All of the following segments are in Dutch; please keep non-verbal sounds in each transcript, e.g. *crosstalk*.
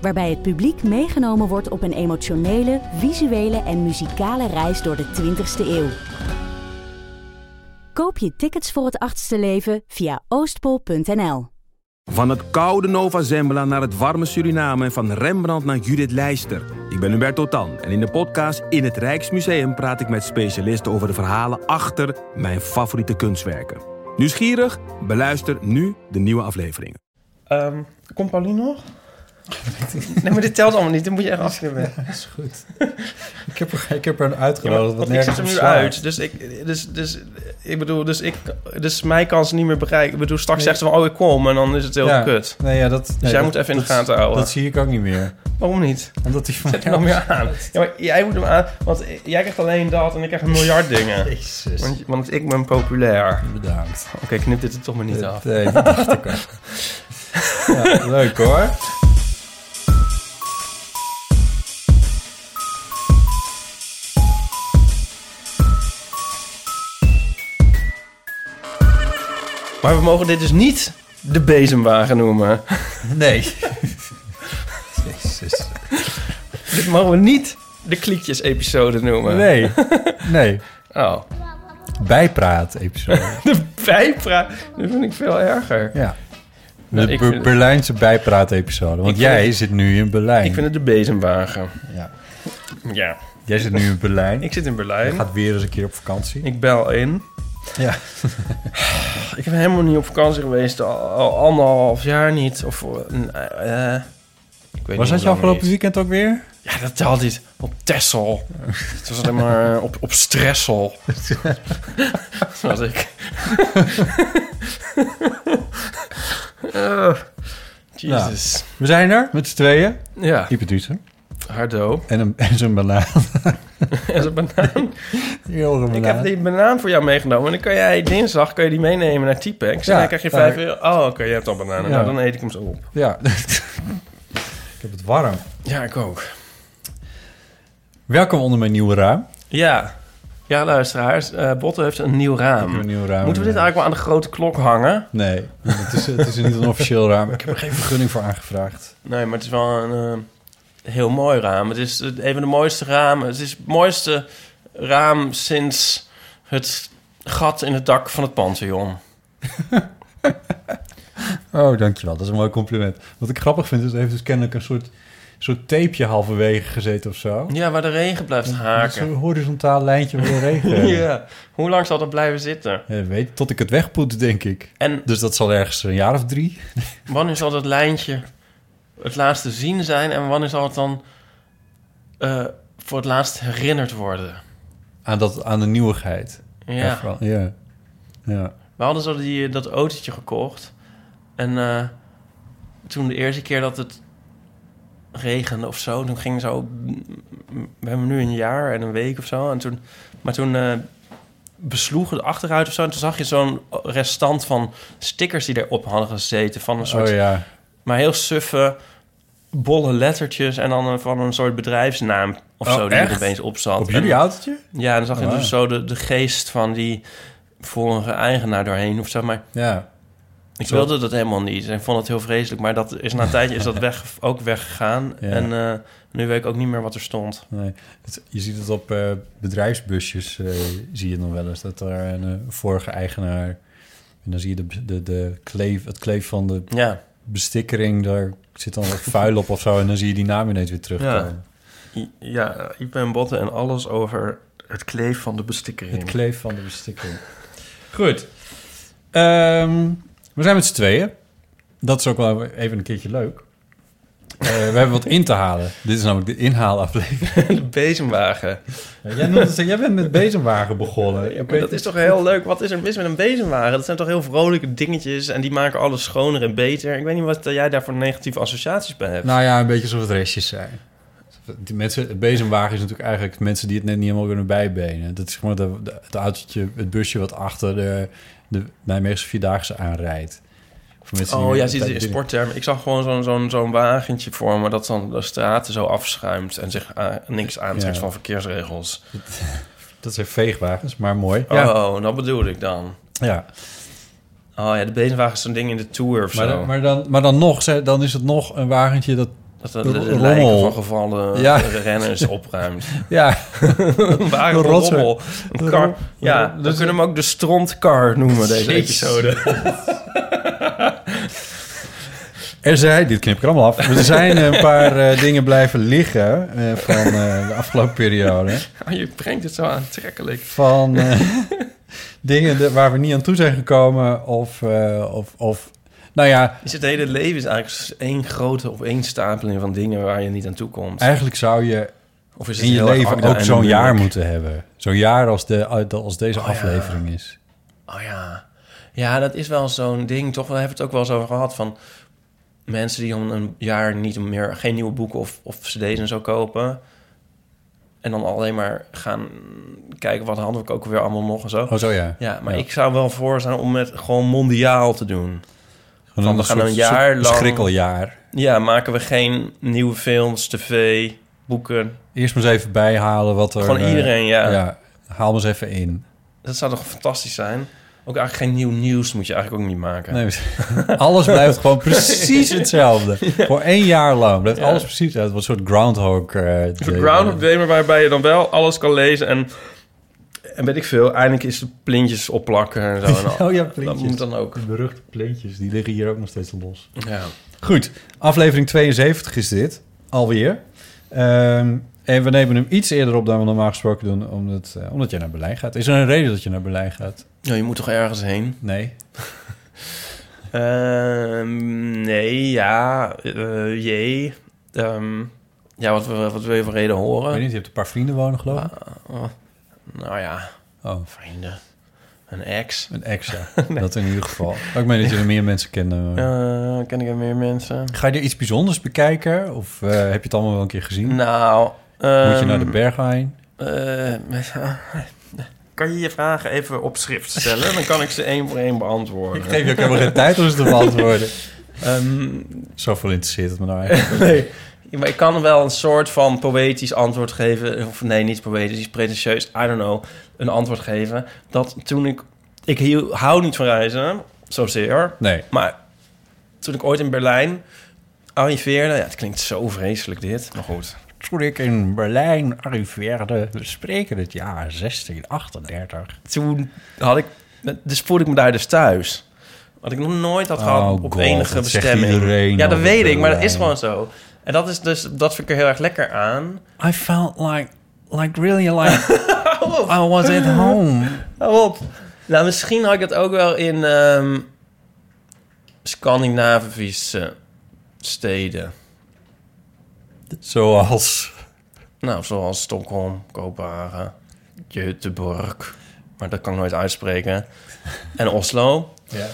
Waarbij het publiek meegenomen wordt op een emotionele, visuele en muzikale reis door de 20ste eeuw. Koop je tickets voor het achtste leven via oostpol.nl. Van het koude Nova Zembla naar het warme Suriname en van Rembrandt naar Judith Leister. Ik ben Hubert Totan en in de podcast In het Rijksmuseum praat ik met specialisten over de verhalen achter mijn favoriete kunstwerken. Nieuwsgierig? Beluister nu de nieuwe afleveringen. Ehm komt Pauline nog? Nee, maar dit telt allemaal niet. Dan moet je echt afschrijven. Dat is goed. ik, heb er, ik heb er een uitgenodigd. wat want ik zet hem nu slaat. uit. Dus ik, dus, dus, ik bedoel, dus ik, dus mij kan ze niet meer bereiken. Ik bedoel, straks zegt ze van, oh, ik kom. En dan is het heel Ja. kut. Nee, ja, dat, nee, jij dat- moet even in de gaten houden. Dat zie ik ook niet meer. Waarom niet? Omdat hij van Zet hem nog meer aan. Ja, maar jij moet hem aan. Want jij krijgt alleen dat en ik krijg een miljard dingen. Jezus. Want, want ik ben populair. Bedankt. Oké, knip dit er toch maar niet af. Nee, dat dacht ik al. *laughs* Ja, leuk hoor. Maar we mogen dit dus niet de bezemwagen noemen. Nee. Jezus. Dit mogen we niet de kliekjes-episode noemen. Nee. Nee. Oh. Bijpraat-episode. *laughs* De bijpraat. Dat vind ik veel erger. Ja. Nou, De Berlijnse bijpraat-episode. Want jij het- zit nu in Berlijn. Ik vind het de bezemwagen. Ja. Ja. Jij zit nu in Berlijn. Ik zit in Je Berlijn. gaat weer eens een keer op vakantie. Ik bel in. Ja. *laughs* Ik ben helemaal niet op vakantie geweest. Al, al anderhalf jaar niet. Of eh, ik weet Was dat je afgelopen weekend ook weer? Ja, dat telt niet. Op Texel. Het was alleen maar eh, op, op Stressel. *laughs* Zoals ik. *laughs* Oh, Jezus. We zijn er met z'n tweeën. Ja, Ipe. Hardo. En, een, en zo'n banaan. *laughs* En zo'n banaan. Een Ik banaan. heb die banaan voor jou meegenomen. En dan kan jij dinsdag kan je die meenemen naar T-Pex. En Ja, dan krijg je. 5 euro. Oh, oké, je hebt al bananen. Ja. Nou, dan eet ik hem zo op. Ja. *laughs* ik heb het warm. Ja, ik ook. Welkom onder mijn nieuwe raam. Ja. Ja, luisteraars. eh Botte heeft een nieuw raam. Een nieuw raam. Moeten we dit eigenlijk wel aan de grote klok hangen? Nee, het is, het is niet een officieel raam. Ik heb er geen vergunning voor aangevraagd. Nee, maar het is wel een eh, heel mooi raam. Het is een van de mooiste ramen. Het is het mooiste raam sinds het gat in het dak van het Pantheon. *laughs* Oh, dankjewel. Dat is een mooi compliment. Wat ik grappig vind, is er heeft dus kennelijk een soort, soort tapeje halverwege gezeten of zo. Ja, waar de regen blijft haken. Zo'n horizontaal lijntje waar de regen... *laughs* Ja. Hoe lang zal dat blijven zitten? Ja, weet, tot ik het wegpoet, denk ik. En Dus dat zal ergens een jaar of drie. wanneer zal dat lijntje het laatst te zien zijn... en wanneer zal het dan eh, voor het laatst herinnerd worden? Aan, dat, aan de nieuwigheid. Ja. Ja. ja. we hadden zo die, dat autootje gekocht. En eh, toen de eerste keer dat het regende of zo... toen ging zo... We hebben nu een jaar en een week of zo. En toen, maar toen eh, besloeg het achteruit of zo... en toen zag je zo'n restant van stickers die erop hadden gezeten... van een soort Oh ja. Maar heel suffe, bolle lettertjes en dan een- van een soort bedrijfsnaam of Oh, zo die er opeens op zat. Op jullie autootje? Ja, dan zag je Oh, dus zo de, de geest van die vorige eigenaar doorheen of zo. Maar Ja. ik Zo. wilde dat helemaal niet. En ik vond het heel vreselijk. Maar dat is na een tijdje is dat *laughs* weg, ook weggegaan. Ja. En eh, nu weet ik ook niet meer wat er stond. Nee. Het- je ziet het op eh, bedrijfsbusjes, eh, zie je nog wel eens. Dat er een vorige eigenaar... En dan zie je de, de, de kleef, het kleef van de Ja, bestikkering. Daar zit dan wat vuil op of zo. En dan zie je die naam ineens weer terugkomen. I- ja ik ben botten en alles over het kleef van de bestikkering. Het kleef van de bestikking. *laughs* Goed. Ehm, we zijn met z'n tweeën. Dat is ook wel even een keertje leuk. Eh, we hebben wat in te halen. Dit is namelijk de inhaalaflevering. *laughs* de bezemwagen. Jij, noemt het, jij bent met bezemwagen begonnen. Ja, dat is toch heel leuk. Wat is er mis met een bezemwagen? Dat zijn toch heel vrolijke dingetjes en die maken alles schoner en beter. Ik weet niet wat eh, jij daar voor negatieve associaties bij hebt. Nou ja, een beetje alsof het restjes zijn. Die mensen, het bezemwagen is natuurlijk eigenlijk mensen die het net niet helemaal kunnen bijbenen. Dat is gewoon de, de, het autootje, het busje wat achter de, de Nijmeegse Vierdaagse aanrijdt. Oh ja, met- zie je in sporttermen. Ik zag gewoon zo'n zo'n zo'n wagentje voor me... dat dan de straten zo afschuimt... en zich niks aantrekt Ja. van verkeersregels. *laughs* Dat zijn veegwagens, maar mooi. Ja, Oh, dat bedoelde ik dan. ja. Oh ja, de bezemwagen is zo'n ding in de Tour of Maar, zo. dan, maar, dan, maar dan nog, dan is het nog een wagentje dat... dat de, de, lijken van gevallen Ja. *laughs* renners opruimt. *laughs* Ja, Een wagen Een rommel. Kar. Ja, we kunnen hem ook de strontkar noemen, deze Jezus. episode. Er zijn... Dit knip ik er allemaal af. Er zijn een paar eh, dingen blijven liggen eh, van eh, de afgelopen periode. Oh, je brengt het zo aantrekkelijk. van eh, *laughs* dingen de- waar we niet aan toe zijn gekomen. Of, eh, of, of nou ja, Is het hele leven is eigenlijk één grote opeenstapeling van dingen waar je niet aan toe komt. eigenlijk zou je Of is het in je leven ook zo'n jaar moeten hebben. Zo'n jaar als, de, als deze Oh ja. aflevering is. Oh ja. Ja, dat is wel zo'n ding. Toch, we hebben het ook wel eens over gehad van mensen die om een jaar niet meer geen nieuwe boeken of, of cd's en zo kopen. En dan alleen maar gaan kijken wat hadden we ook weer allemaal nog en zo. Oh, zo ja. Ja, maar Ja. ik zou wel voor zijn om het gewoon mondiaal te doen. Van, we gaan soort- een jaar lang- schrikkeljaar. Ja, maken we geen nieuwe films, tv, boeken. Eerst maar eens even bijhalen wat er... Gewoon eh, iedereen, ja. ja. Haal me eens even in. Dat zou toch fantastisch zijn? Ook eigenlijk geen nieuw nieuws moet je eigenlijk ook niet maken. Nee, alles blijft gewoon *laughs* precies hetzelfde. Voor één jaar lang blijft Ja. alles precies hetzelfde. Wat een soort groundhog... Een soort day. Groundhog Day, maar waarbij je dan wel alles kan lezen en, en weet ik veel. Eindelijk is de plintjes opplakken en zo. *laughs* En al. Oh ja, Dat plintjes. moet dan ook. De beruchte pleentjes, die liggen hier ook nog steeds los. Ja. Goed, aflevering 72 is dit, alweer. Ehm, en we nemen hem iets eerder op dan we normaal gesproken doen, omdat, eh, omdat je naar Berlijn gaat. Is er een reden dat je naar Berlijn gaat? Ja, je moet toch ergens heen? Nee. *laughs* Ehm, nee, ja, eh, jee. Ehm, ja, wat, wat wil je voor reden Ik horen? weet niet, je hebt een paar vrienden wonen, geloof ik. Oh, nou ja, Oh, vrienden. Een ex. een extra. *laughs* Dat in ieder geval. Ik meen dat je er meer mensen kent. dan- Eh, ken ik er meer mensen? Ga je er iets bijzonders bekijken? Of eh, heb je het allemaal wel een keer gezien? Nou, Moet je ehm, naar de Berghain? Eh, *laughs* kan je je vragen even op schrift stellen? Dan kan ik ze één voor één beantwoorden. Ik geef je ook helemaal geen tijd om ze te beantwoorden. Ehm, Zoveel interesseert het me nou eigenlijk. *laughs* nee. Ja, Maar ik kan wel een soort van poëtisch antwoord geven. Of nee, niet poëtisch, pretentieus. I don't know. Een antwoord geven. Dat toen ik... Ik hiel- hou niet van reizen, zozeer. Nee. Maar toen ik ooit in Berlijn arriveerde... Ja, het klinkt zo vreselijk dit, maar goed. Toen ik in Berlijn arriveerde, we spreken het jaar 1638. Toen had ik... Dus voelde ik me daar dus thuis. Wat ik nog nooit had gehad Oh op God, enige bestemming. ja, dat weet ik, maar dat is gewoon zo. En dat is dus, dat vind ik er heel erg lekker aan. I felt like, like really like *laughs* I was at home. Hou. Nou, misschien had ik het ook wel in ehm, Scandinavische steden. Zoals... Nou, zoals Stockholm, Kopenhagen, Göteborg. Maar dat kan ik nooit uitspreken. En Oslo. Ja.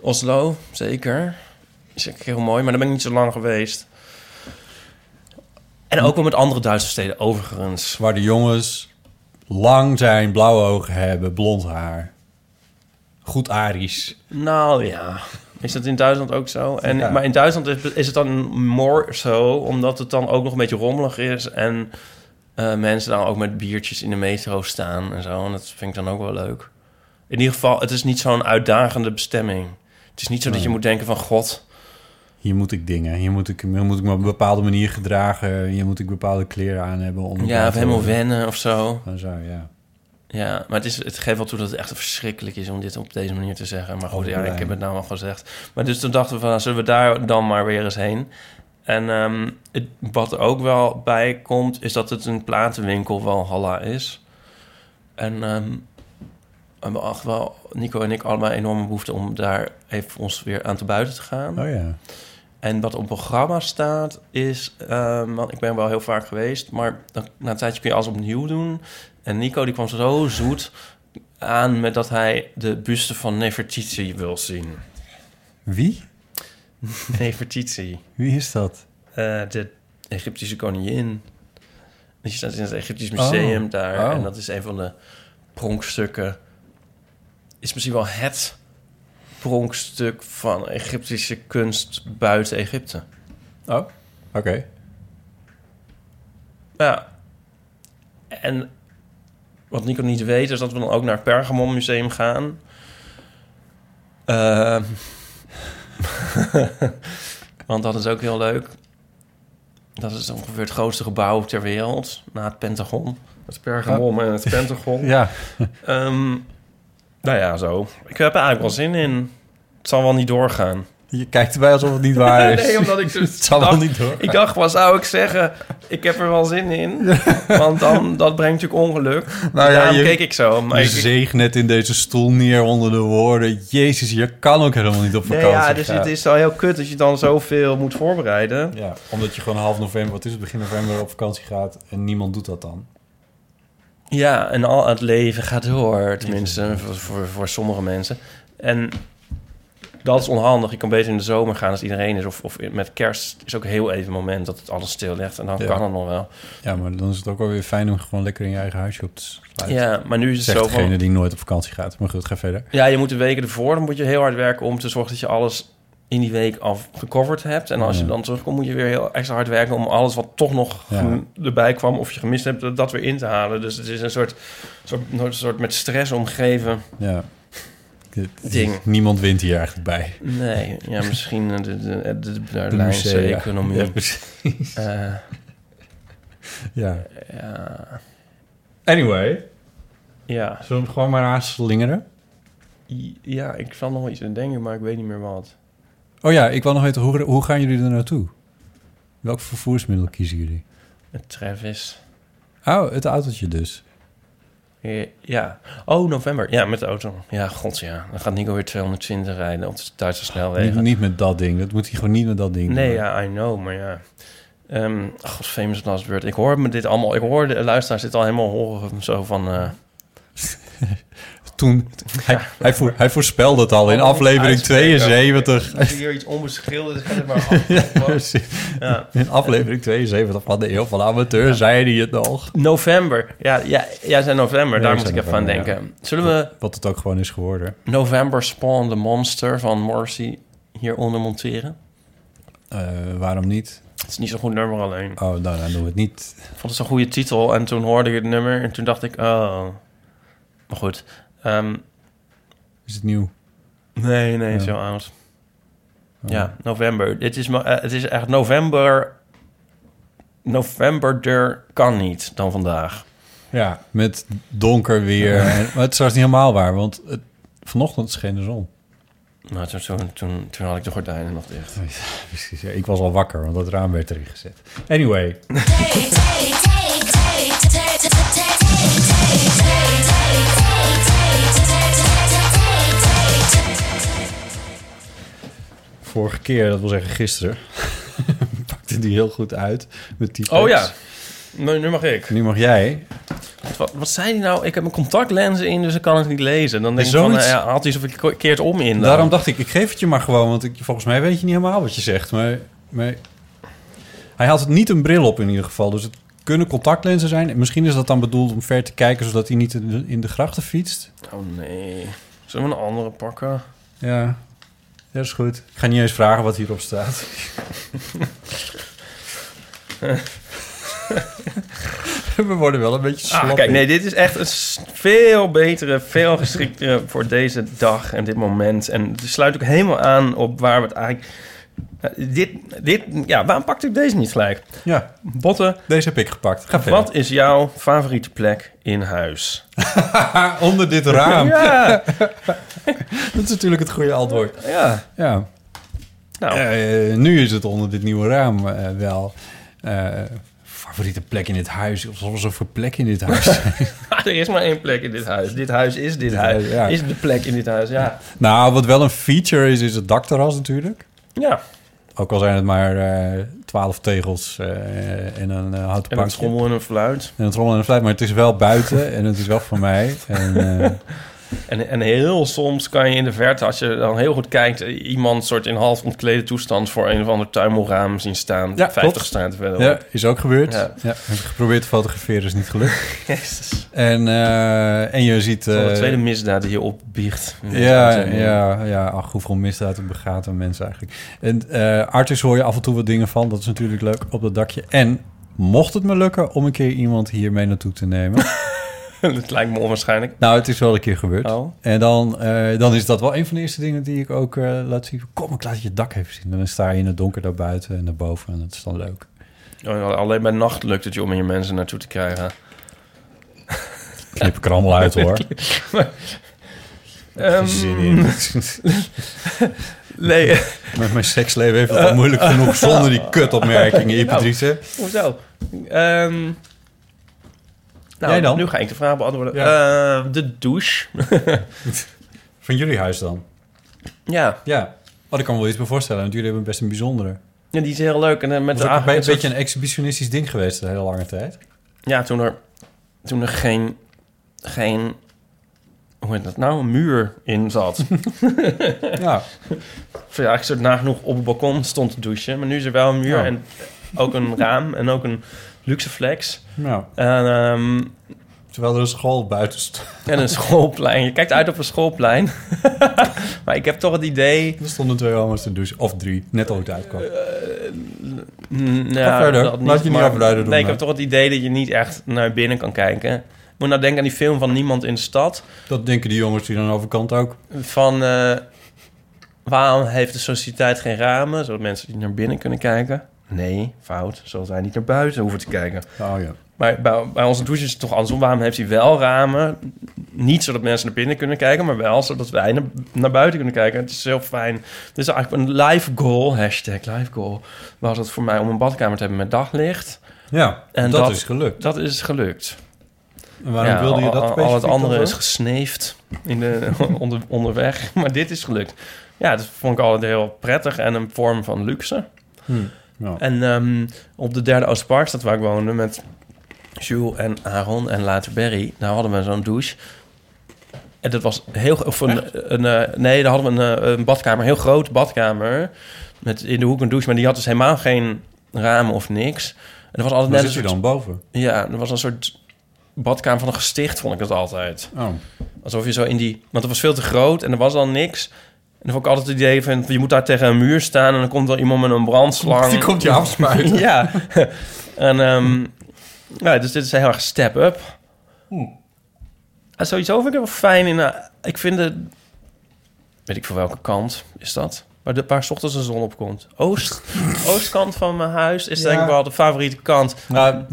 Oslo, zeker. Is heel mooi, maar daar ben ik niet zo lang geweest. En ook wel met andere Duitse steden, overigens. Waar de jongens lang zijn, blauwe ogen hebben, blond haar. Goed Arisch. Nou ja, is dat in Duitsland ook zo? En, Ja. Maar in Duitsland is, is het dan more zo, omdat het dan ook nog een beetje rommelig is... en eh, mensen dan ook met biertjes in de metro staan en zo. En dat vind ik dan ook wel leuk. In ieder geval, het is niet zo'n uitdagende bestemming. Het is niet zo dat je moet denken van... God, Hier moet ik dingen. Hier moet ik, hier moet ik me op een bepaalde manier gedragen. Hier moet ik bepaalde kleren aan hebben. Om ja, of helemaal wennen of zo. Zo, ja. Ja, maar het, is, het geeft wel toe dat het echt verschrikkelijk is om dit op deze manier te zeggen. Maar goed, Over ja, ik heb het nou al gezegd. Maar dus toen dachten we van, nou, zullen we daar dan maar weer eens heen? En ehm, het, wat er ook wel bij komt, is dat het een platenwinkel wel Halla is. En ehm, we hebben echt wel, Nico en ik, allemaal enorme behoefte om daar even ons weer aan te buiten te gaan. Oh ja. En wat op programma staat is... ehm, want ik ben wel heel vaak geweest... maar dan, na een tijdje kun je alles opnieuw doen. En Nico die kwam zo zoet aan... met dat hij de buste van Nefertiti wil zien. Wie? *laughs* Nefertiti. Wie is dat? eh, de Egyptische koningin. Die staat in het Egyptisch Museum Oh. daar. Oh. En dat is een van de pronkstukken. Is misschien wel het pronkstuk van Egyptische kunst buiten Egypte. Oh, oké. Ja. En wat Nico niet weet, is dat we dan ook naar het Pergamon Museum gaan. Ehm. *laughs* want dat is ook heel leuk. Dat is ongeveer het grootste gebouw ter wereld, na het Pentagon. Het Pergamon en het Pentagon. *laughs* Ja, Ehm, nou ja, zo. Ik heb er eigenlijk wel zin in. Het zal wel niet doorgaan. Je kijkt erbij alsof het niet *laughs* waar is. nee, omdat ik dus *laughs* Het zal wel dacht- niet door. Ik dacht, wat zou ik zeggen? Ik heb er wel zin in. Want dan, dat brengt natuurlijk ongeluk. *laughs* Nou ja, Daarom je- keek ik zo. Maar Je ik, zeeg net in deze stoel neer onder de woorden... Jezus, je kan ook helemaal niet op nee, vakantie ja, dus het is al heel kut dat je dan zoveel moet voorbereiden. Ja, omdat je gewoon half november, wat is het, begin november op vakantie gaat... en niemand doet dat dan. Ja, en al het leven gaat door. Tenminste, voor, voor, voor sommige mensen. En dat is onhandig. Je kan beter in de zomer gaan als iedereen is. Of, of met kerst is ook heel even een moment dat het alles stil ligt. En dan Ja. kan het nog wel. Ja, maar dan is het ook wel weer fijn om gewoon lekker in je eigen huisje op te sluiten. Ja, maar nu is het Zegt zo degene van... die nooit op vakantie gaat. Maar goed, ga verder. Ja, je moet de weken ervoor, dan moet je heel hard werken om te zorgen dat je alles in die week al gecoverd hebt. En als je dan terugkomt, moet je weer heel extra hard werken om alles wat toch nog Ja. erbij kwam of je gemist hebt, dat- dat weer in te halen. Dus het is een soort, soort, een soort met stress omgeven Ja. Ding. Niemand wint hier eigenlijk bij. Nee, ja, misschien de, de, de, de, de De Berlijnse musea. economie. Ja, precies. Eh, Ja. ja, Anyway, ja. zullen we hem gewoon maar aanslingeren? Ja, ik zal nog iets aan denken, maar ik weet niet meer wat. Oh ja, ik wil nog weten, hoe, hoe gaan jullie er naartoe? Welk vervoersmiddel kiezen jullie? Met Travis. Oh, het autootje dus. Ja. Oh, november. Ja, met de auto. Ja, god ja. Dan gaat Nico weer 220 rijden op de Duitse Niet, snelwegen. niet met dat ding. Dat moet hij gewoon niet met dat ding Nee, doen. ja, I know, maar ja. Ehm god, famous last word. Ik hoor me dit allemaal... Ik hoor de luisteraars dit al helemaal horen. Zo van... eh, *laughs* Toen, hij, hij, voor, hij voorspelde het al in aflevering uitspreken. 72. Als je hier iets onbeschilderd is, gaat het maar af. *laughs* Ja. In aflevering 72 van de van de Amateur zei hij het nog. November. Ja, ja, jij zei november. Ja, Daar moet ik even aan denken. Zullen we Wat het ook gewoon is geworden. November Spawn the Monster van Morrissey hieronder monteren? Eh, waarom niet? Het is niet zo'n goed nummer alleen. Oh, nou, dan doen we het niet. Ik vond het zo'n goede titel. En toen hoorde ik het nummer en toen dacht ik, oh. Maar goed. Ehm, Is het nieuw? nee, nee, Ja. zo oud. Oh. Ja, november. Dit is, ma- eh, het is echt november. November kan niet dan vandaag. Ja, met donker weer. En, maar het is trouwens niet helemaal waar, want het, vanochtend scheen de zon. Nou, toen, toen, toen, toen had ik de gordijnen nog dicht. *laughs* Precies, ja, ik was al wakker, want dat raam werd erin gezet. Anyway, vorige keer, dat wil zeggen gisteren, *laughs* pakte die heel goed uit met die Oh ja, nu, nu mag ik. Nu mag jij. Wat, wat zei hij nou? Ik heb mijn contactlenzen in, dus ik kan het niet lezen. Dan denk ik van, eh, ja, had hij zoveel verkeerd om in. dan. Daarom dacht ik, ik geef het je maar gewoon, want ik, volgens mij weet je niet helemaal wat je zegt. Maar, maar hij had het niet een bril op in ieder geval, dus het kunnen contactlenzen zijn. En Misschien is dat dan bedoeld om ver te kijken, zodat hij niet in de, in de grachten fietst. Oh nee. Zullen we een andere pakken? Ja, dat is goed. Ik ga niet eens vragen wat hierop staat. *laughs* We worden wel een beetje slap. Ah, kijk, nee, dit is echt een veel betere, veel geschiktere voor deze dag en dit moment. En het sluit ook helemaal aan op waar we het eigenlijk... Eh, dit, dit, ja, waarom pakte ik deze niet gelijk? Ja, Botte, deze heb ik gepakt. Ga verder. wat is jouw favoriete plek in huis? *laughs* Onder dit raam. Ja, *laughs* Dat is natuurlijk het goede antwoord. ja. Ja. Nou, Eh, nu is het onder dit nieuwe raam eh, wel. favoriete plek in dit huis. Of er zoveel plek in dit huis *laughs* er is maar één plek in dit huis. Dit huis is dit Dit huis. huis, ja. Is de plek in dit huis, ja. nou, wat wel een feature is, is het dakterras natuurlijk. Ja, Ook al zijn het maar eh, twaalf tegels eh, en een eh, houten en een schommel en een fluit. En een trommel en een fluit, maar het is wel buiten en het is wel van mij. En, eh, *laughs* En, en heel soms kan je in de verte, als je dan heel goed kijkt... eh, iemand soort in half ontklede toestand... voor een of ander tuimelraam zien staan. Ja, 50 klopt. straten verderop. Ja, is ook gebeurd. Ja. Ja. heb geprobeerd te fotograferen, is niet gelukt. *laughs* Jezus. En, eh, en je ziet... De eh, tweede misdaad die je opbiecht. Ja, ja, ja. Ach, hoeveel misdaden begaat een mens eigenlijk. En eh Artis hoor je af en toe wat dingen van. Dat is natuurlijk leuk op dat dakje. En mocht het me lukken om een keer iemand hier mee naartoe te nemen. *laughs* *laughs* dat lijkt me onwaarschijnlijk. nou, het is wel een keer gebeurd. Oh. En dan, eh, dan is dat wel een van de eerste dingen die ik ook eh, laat zien. Kom, ik laat je dak even zien. Dan sta je in het donker daar buiten en naar boven. En dat is dan leuk. Oh, Alleen bij nacht lukt het je om hier mensen naartoe te krijgen. Knip ik er allemaal uit hoor. *laughs* Ehm, Zin in. *laughs* nee, Met mijn seksleven heeft het al moeilijk genoeg zonder die kutopmerkingen, Ipatrice. hoezo? Ehm, nou, Jij dan? nu ga ik de vraag beantwoorden. Ja. Eh, de douche. *laughs* Van jullie huis dan? ja. Ja. Oh, ik kan me wel iets bij voorstellen. Want jullie hebben best een bijzondere. ja, die is heel leuk. En eh, met ook een, be- beetje een exhibitionistisch ding geweest de hele lange tijd. Ja, toen er, toen er geen, geen, hoe heet dat nou, een muur in zat. *laughs* *laughs* Ja. Ja, ik soort nagenoeg op het balkon stond te douchen. Maar nu is er wel een muur Ja. en ook een raam en ook een luxe flex. Nou, En, ehm, terwijl er een school buiten stond. *laughs* en een schoolplein. Je kijkt uit op een schoolplein. *laughs* maar ik heb toch het idee... Er stonden twee homo's te douchen. Of drie. Net al het uitkwam. Ga ja, verder. dat Laat je niet afleiden door Nee, ik heb toch het idee dat je niet echt naar binnen kan kijken. Ik moet nou denken aan die film van Niemand in de Stad. Dat denken die jongens die dan overkant ook. Van eh, waarom heeft de sociëteit geen ramen, zodat mensen niet naar binnen kunnen kijken? Nee, fout. Zodat wij niet naar buiten hoeven te kijken. Oh ja. Maar bij, bij onze douche is het toch andersom. Waarom heeft hij wel ramen? Niet zodat mensen naar binnen kunnen kijken, maar wel zodat wij naar, naar buiten kunnen kijken. Het is heel fijn. Het is eigenlijk een life goal, hashtag life goal, was het voor mij om een badkamer te hebben met daglicht. Ja, En dat, dat- is gelukt. Dat is gelukt. En waarom Ja, wilde je dat al, al het andere is gesneefd in de, *laughs* onder, onderweg. Maar dit is gelukt. Ja, dat vond ik altijd heel prettig en een vorm van luxe. Hm, ja. En ehm, op de derde Oosterparkstad waar ik woonde met Jules en Aaron en later Berry, daar hadden we zo'n douche. En dat was heel... Of een, een, eh, nee, daar hadden we een, eh, een badkamer, een heel grote badkamer. Met in de hoek een douche, maar die had dus helemaal geen ramen of niks. En er was altijd Waar net zit een je dan boven? Ja, er was een soort badkamer van een gesticht, vond ik het altijd. Oh. Alsof je zo in die... Want het was veel te groot en er was dan niks. En dan vond ik altijd het idee van... je moet daar tegen een muur staan... en dan komt er iemand met een brandslang. *laughs* Die komt je *laughs* afspuiten. ja. *laughs* en ehm ja, dus dit is heel erg step up. En sowieso vind ik het wel fijn in... eh, ik vind het... Weet ik voor welke kant is dat? Waar, de, waar 's ochtends de zon op komt. Oost, oostkant van mijn huis is denk ik wel de favoriete kant. Nou,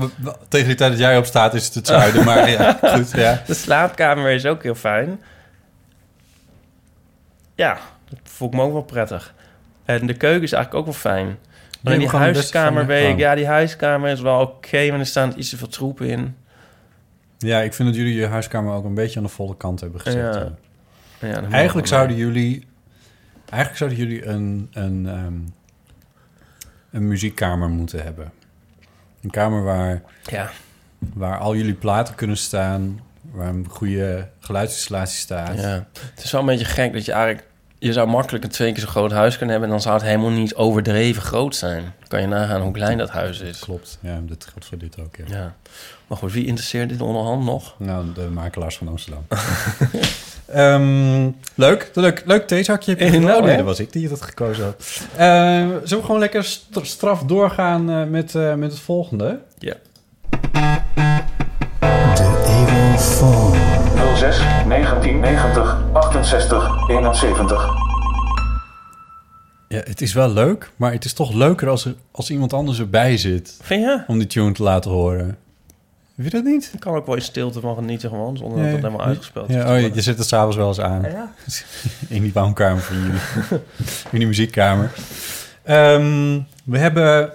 tegen die tijd dat jij opstaat is het het zuiden. maar ja, goed, ja. De slaapkamer is ook heel fijn. Ja, dat voel ik me ook wel prettig. En de keuken is eigenlijk ook wel fijn. Hebt die huiskamer weet ik... Ja, die huiskamer is wel oké, maar er staan iets te veel troepen in. Ja, ik vind dat jullie je huiskamer ook een beetje aan de volle kant hebben gezet. Ja. Eigenlijk zouden jullie... Eigenlijk zouden jullie een, een, ehm, een muziekkamer moeten hebben. Een kamer waar. Ja, waar al jullie platen kunnen staan... waar een goede geluidsinstallatie staat. ja. Het is wel een beetje gek dat je eigenlijk... Je zou makkelijk een twee keer zo groot huis kunnen hebben... en dan zou het helemaal niet overdreven groot zijn. Kan je nagaan hoe klein dat huis is. Klopt, ja, dat geldt voor dit ook, ja. Ja. Maar goed, wie interesseert dit onderhand nog? Nou, de makelaars van Amsterdam. *laughs* Ehm, leuk, leuk, leuk theezakje. heb je gekozen. nou, nee, dat was ik die dat gekozen had. Eh, zullen we gewoon lekker st- straf doorgaan eh, met, eh, met het volgende? Ja. 06 1990 68 71. Ja, het is wel leuk, maar het is toch leuker als, er, als iemand anders erbij zit Vind je? om die tune te laten horen. Heb je dat niet? Ik kan ook wel in stilte van genieten gewoon, zonder dat het helemaal uitgespeeld Ja, is. oh, je, je zet het s'avonds wel eens aan. Ja? *laughs* In die woonkamer van jullie. *laughs* In die muziekkamer. Ehm, we hebben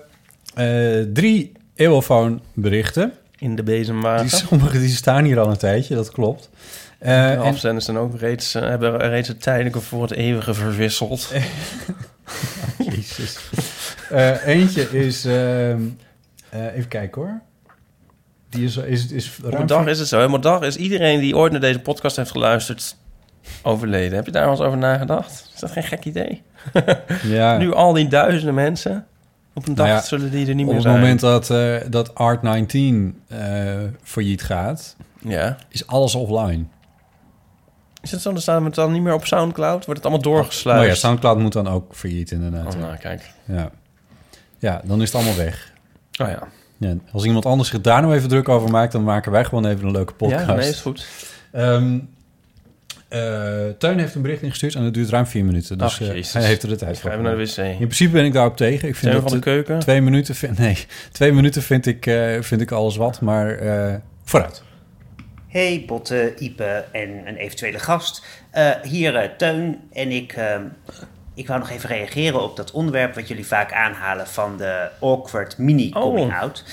eh, drie eeuwofoon berichten. In de bezemwagen. Die, sommige die staan hier al een tijdje, dat klopt. Eh, de en, afzenders zijn ook reeds, eh, hebben reeds het tijdelijke voor het eeuwige verwisseld. *laughs* Jezus. Eh, eentje is... ehm, eh, even kijken hoor. Die is, is, is ruim een dag is het zo. Een dag is iedereen die ooit naar deze podcast heeft geluisterd... overleden. Heb je daar wel eens over nagedacht? Is dat geen gek idee? *laughs* Ja, Nu al die duizenden mensen, op een dag Nou ja, zullen die er niet op meer het zijn. moment dat, eh, dat Art19 eh failliet gaat, Ja. is alles offline. Is het zo? Dan staan we het dan niet meer op Soundcloud? Wordt het allemaal doorgesluist? Oh ja, Soundcloud moet dan ook failliet inderdaad. Oh, ja. nou, kijk. Ja. ja, dan is het allemaal weg. Oh ja. Ja, als iemand anders zich daar nou even druk over maakt... dan maken wij gewoon even een leuke podcast. Ja, nee, is goed. Ehm, eh, Teun heeft een bericht ingestuurd en het duurt ruim vier minuten. Dus Ach, eh, hij heeft er de tijd Ik voor. ga even naar de wc. In principe ben ik daarop tegen. Ik vind Teun dat van de keuken. twee minuten... Vind, nee, *laughs* twee minuten vind ik, eh, vind ik alles wat, maar eh, vooruit. Hey Botte, Ipe en een eventuele gast. Eh, hier eh, Teun en ik, ik wou nog even reageren op dat onderwerp wat jullie vaak aanhalen van de awkward mini coming Oh. out.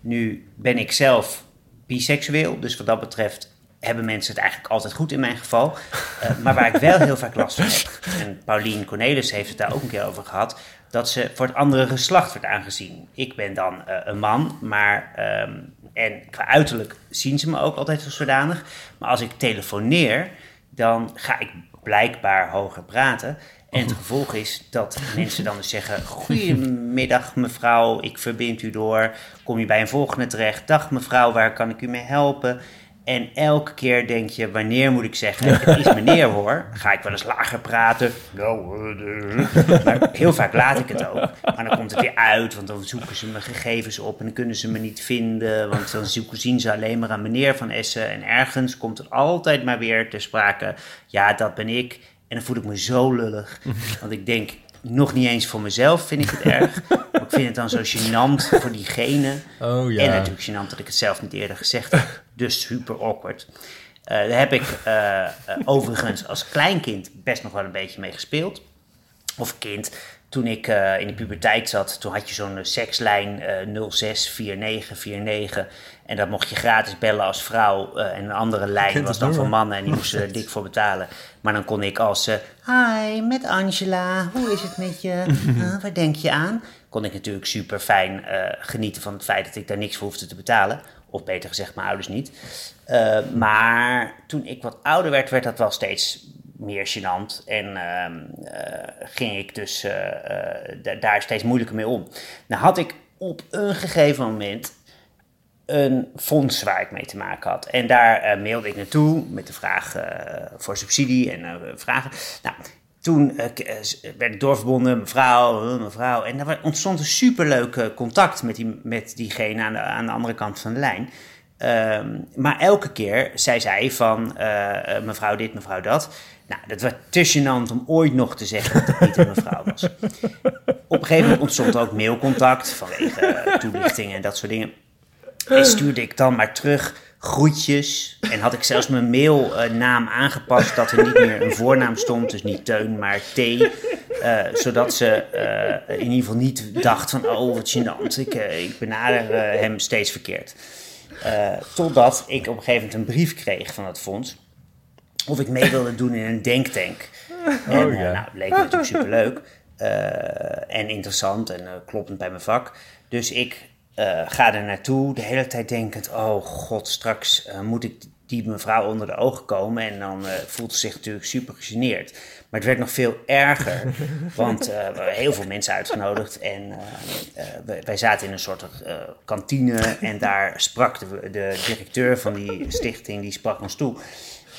Nu ben ik zelf biseksueel, dus wat dat betreft hebben mensen het eigenlijk altijd goed in mijn geval. Eh, maar waar ik wel heel vaak last van heb, en Paulien Cornelis heeft het daar ook een keer over gehad, dat ze voor het andere geslacht wordt aangezien. Ik ben dan eh, een man, maar ehm, en qua uiterlijk zien ze me ook altijd als zodanig. Maar als ik telefoneer, dan ga ik blijkbaar hoger praten. En het gevolg is dat mensen dan dus zeggen: Goedemiddag, mevrouw, ik verbind u door. Kom je bij een volgende terecht? Dag, mevrouw, waar kan ik u mee helpen? En elke keer denk je: wanneer moet ik zeggen? Het is meneer hoor. Ga ik wel eens lager praten? Nou, eh, maar heel vaak laat ik het ook. Maar dan komt het weer uit, want dan zoeken ze mijn gegevens op en dan kunnen ze me niet vinden. Want dan zoeken, zien ze alleen maar aan meneer van Essen. En ergens komt het altijd maar weer ter sprake: ja, dat ben ik. En dan voel ik me zo lullig. Want ik denk, nog niet eens voor mezelf vind ik het *laughs* erg. Maar ik vind het dan zo gênant voor diegene. Oh ja. En natuurlijk gênant dat ik het zelf niet eerder gezegd heb. Dus super awkward. Eh, daar heb ik eh, eh, overigens als kleinkind best nog wel een beetje mee gespeeld. Of kind. Toen ik in de puberteit zat, toen had je zo'n sekslijn eh 064949. En dat mocht je gratis bellen als vrouw. eh, en een andere lijn was dan voor mannen en die moesten er dik voor betalen. Maar dan kon ik als... eh, Hi, met Angela. Hoe is het met je? *laughs* Ah, waar denk je aan? Kon ik natuurlijk super fijn eh, genieten van het feit dat ik daar niks voor hoefde te betalen. Of beter gezegd, mijn ouders niet. Maar toen ik wat ouder werd, werd dat wel steeds meer gênant. En ehm, eh, ging ik dus da- daar steeds moeilijker mee om. Nou had ik op een gegeven moment een fonds waar ik mee te maken had. En daar eh, mailde ik naartoe met de vraag eh, voor subsidie en eh, vragen. Nou, toen werd ik doorverbonden, mevrouw, mevrouw. En daar ontstond een superleuk contact met, die, met diegene aan de, aan de andere kant van de lijn. Ehm, maar elke keer zei zij van mevrouw dit, mevrouw dat. Nou, dat was te om ooit nog te zeggen dat het niet een mevrouw was. Op een gegeven moment ontstond ook mailcontact vanwege toelichtingen en dat soort dingen. En stuurde ik dan maar terug groetjes. En had ik zelfs mijn mailnaam aangepast dat er niet meer een voornaam stond. Dus niet Teun, maar T. Eh, zodat ze eh, in ieder geval niet dacht van... oh, wat gênant, ik, eh, ik benader hem steeds verkeerd. Totdat ik op een gegeven moment een brief kreeg van het fonds... of ik mee wilde doen in een denktank. En eh, ja. nou, leek me natuurlijk superleuk. en interessant en kloppend bij mijn vak. Dus ik eh, ga er naartoe, de hele tijd denkend... oh god, straks eh, moet ik die mevrouw onder de ogen komen... en dan eh, voelt ze zich natuurlijk super gegeneerd. Maar het werd nog veel erger, *laughs* want we hebben heel veel mensen uitgenodigd... en wij, zaten in een soort kantine... en daar sprak de, de directeur van die stichting, die sprak ons toe...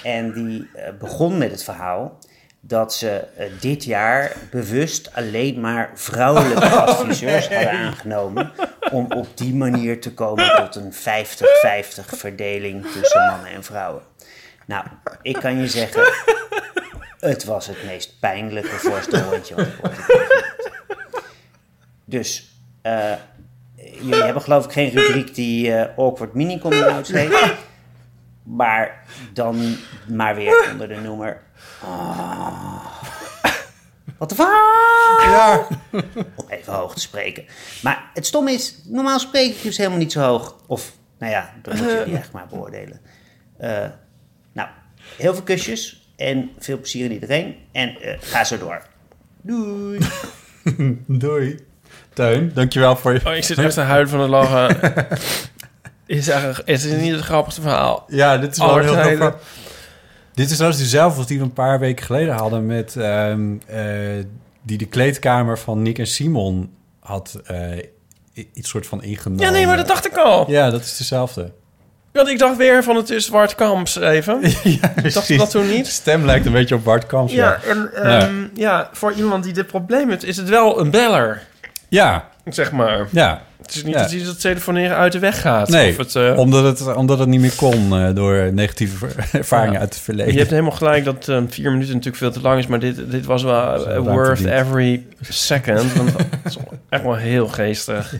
En die begon met het verhaal dat ze eh, dit jaar bewust alleen maar vrouwelijke *laughs* adviseurs hadden aangenomen. Om op die manier te komen tot een 50-50 verdeling tussen mannen en vrouwen. Nou, ik kan je zeggen, het was het meest pijnlijke voorstelrondje wat ik ooit. Dus, eh, jullie hebben geloof ik geen rubriek die eh, awkward mini coming heet. Maar dan maar weer onder de noemer. Ah. Wat de fuck? Ja. Om even hoog te spreken. Maar het stomme is, normaal spreek ik dus helemaal niet zo hoog. Of, nou ja, dat moeten jullie echt maar beoordelen. Eh, nou, heel veel kusjes en veel plezier in iedereen. En eh, ga zo door. Doei. *laughs* Doei. Teun, dankjewel voor je... Oh, ik zit echt te huilen van het lachen. *laughs* is, eigenlijk, is het niet het grappigste verhaal? Ja, dit is wel heel grappig. Dit is trouwens dezelfde die we een paar weken geleden hadden met... ehm, eh, die de kleedkamer van Nick en Simon had i- iets soort van ingenomen. Ja, nee, maar dat dacht ik al. Ja, dat is dezelfde. Want ik dacht weer van het is Bart Kamps even. *laughs* ja, dacht je dat toen niet? De stem lijkt een beetje op Bart Kamps. Ja, en ehm, ja. voor iemand die dit probleem heeft, is het wel een beller, ja, *laughs* zeg maar. ja. Het is niet Ja. dat dat telefoneren uit de weg gaat. Nee, Of het, eh, omdat, het, omdat het niet meer kon eh, door negatieve *laughs* ervaringen Ja. uit het verleden. je hebt helemaal gelijk dat ehm, vier minuten natuurlijk veel te lang is, maar dit, dit was wel eh, worth every second. Want is *laughs* echt wel heel geestig.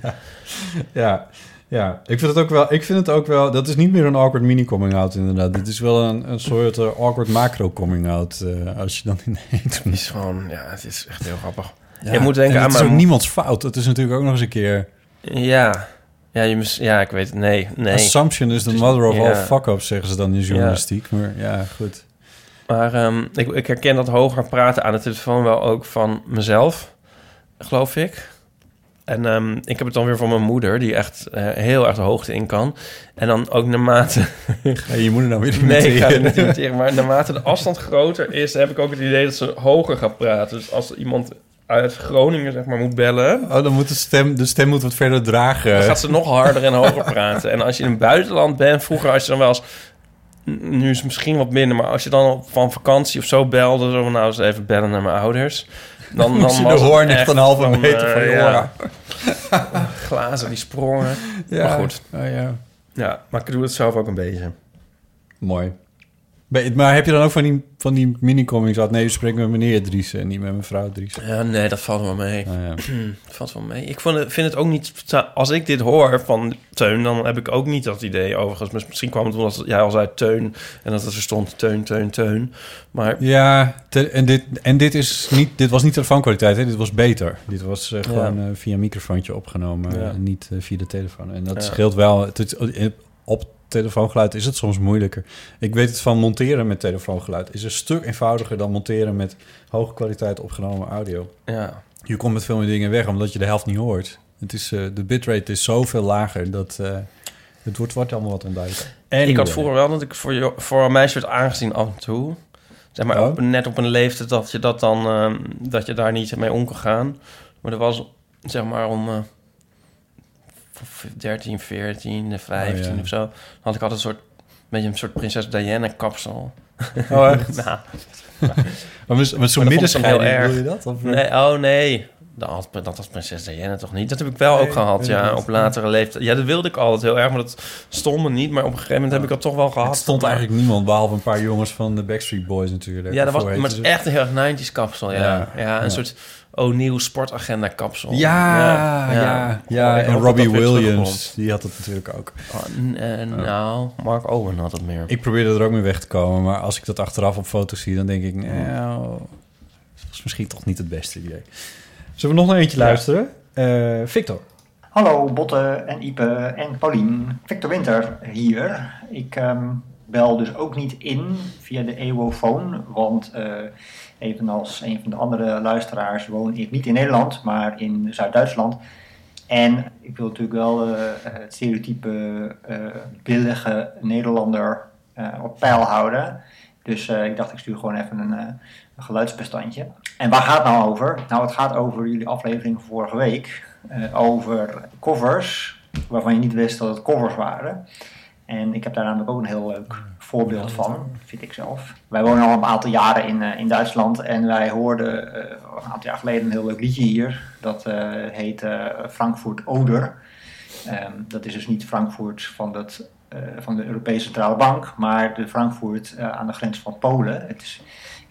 Ja, ja. Ik vind het ook wel. Ik vind het ook wel. Dat is niet meer een awkward mini coming out inderdaad. Dit is wel een, een soort awkward macro coming out. als je dan ineens. Het is gewoon, ja, het is echt heel grappig. Ja, Je moet denken en aan het is mijn- ook niemands fout. Het is natuurlijk ook nog eens een keer. Ja, ja, je mis, ja ik weet het. Nee, nee. Assumption is the mother of ja. all fuck-ups, zeggen ze dan in journalistiek. Maar ja, goed. Maar ehm, ik, ik herken dat hoger praten aan de telefoon wel ook van mezelf, geloof ik. En ehm, ik heb het dan weer van mijn moeder, die echt eh, heel erg de hoogte in kan. En dan ook naarmate... Ga je je moeder nou weer nee, ik ga het niet imiteren. Maar naarmate de afstand groter is, heb ik ook het idee dat ze hoger gaat praten. Dus als iemand uit Groningen, zeg maar, moet bellen... Oh, dan moet de stem, de stem moet wat verder dragen. Dan gaat ze nog harder en hoger praten. En als je in het buitenland bent, vroeger als je dan wel eens... Nu is het misschien wat minder, maar als je dan op- van vakantie of zo belde... Zo van, nou eens even bellen naar mijn ouders... Dan, *laughs* dan je de was hoorn echt een halve van, meter eh, van je ja, *laughs* glazen die sprongen. Ja. Maar goed. Oh, ja. Ja, maar ik doe het zelf ook een beetje. Mooi. Maar heb je dan ook van die, van die mini-comics uit? Nee, je spreekt met meneer Driessen en niet met mevrouw Driessen. Ja, nee, dat valt wel mee. Nou ja. *clears throat* Dat valt wel mee. Ik vind het ook niet... Als ik dit hoor van Teun, dan heb ik ook niet dat idee overigens. Mis- Misschien kwam het omdat jij al zei Teun... en dat er stond Teun, Teun, Teun. Maar Ja, te- en, dit, en dit, is niet, dit was niet telefoonkwaliteit, hè? dit was beter. Dit was eh, gewoon eh, via een microfoontje opgenomen, Ja. en niet eh, via de telefoon. En dat scheelt wel. Het, op telefoongeluid is het soms moeilijker. Ik weet het van monteren met telefoongeluid. Is een stuk eenvoudiger dan monteren met hoge kwaliteit opgenomen audio. ja, Je komt met veel meer dingen weg omdat je de helft niet hoort. Het is, eh, de bitrate is zoveel lager dat eh, het wordt, wordt allemaal wat onduidelijk. ik had vroeger wel dat ik voor, voor een meisje werd aangezien af en toe. Zeg maar, Oh. op, net op een leeftijd dat je, dat, dan, ehm, dat je daar niet mee om kan gaan. Maar dat was, zeg maar, om eh, 13, 14, 15 Oh, ja. of zo. Dan had ik altijd een soort, beetje een soort prinses Diana kapsel. Oh, echt? *laughs* nou, Maar met, zo'n middenscheiding, wil je dat? Of, nee, oh nee. Dat, was prinses Diana toch niet? Dat heb ik wel Nee, ook gehad, ja, op latere leeftijd. Ja, dat wilde ik altijd heel erg, maar dat stond me niet. Maar op een gegeven moment heb ik dat toch wel gehad. Het stond eigenlijk niemand, behalve een paar jongens van de Backstreet Boys natuurlijk. Ja, dat was, maar het is echt een heel erg 90s kapsel, ja. Ja, Ja, een ja. soort O'Neill sportagenda kapsel. Ja, ja, ja. En Robbie Williams, die had het natuurlijk ook. Oh, eh, Nou, Mark Owen had het meer. Ik probeerde er ook mee weg te komen, maar als ik dat achteraf op foto's zie, dan denk ik, nou, dat was misschien toch niet het beste idee. Zullen we nog naar eentje Ja. luisteren? Eh, Victor. Hallo Botte en Ipe en Paulien. Victor Winter hier. Ik ehm, bel dus ook niet in via de EWO-foon, want eh, evenals een van de andere luisteraars woon ik niet in Nederland, maar in Zuid-Duitsland. En ik wil natuurlijk wel eh, het stereotype eh, billige Nederlander eh, op peil houden. Dus eh, ik dacht, ik stuur gewoon even een, eh, een geluidsbestandje. En waar gaat het nou over? Nou, het gaat over jullie aflevering van vorige week. eh, over covers, waarvan je niet wist dat het covers waren. En ik heb daar namelijk ook een heel leuk voorbeeld van, vind ik zelf. Wij wonen al een aantal jaren in, eh, in Duitsland en wij hoorden eh, een aantal jaar geleden een heel leuk liedje hier. Dat heet Frankfurt Oder. Ehm, dat is dus niet Frankfurt van, dat, van de Europese Centrale Bank, maar de Frankfurt aan de grens van Polen. Het is,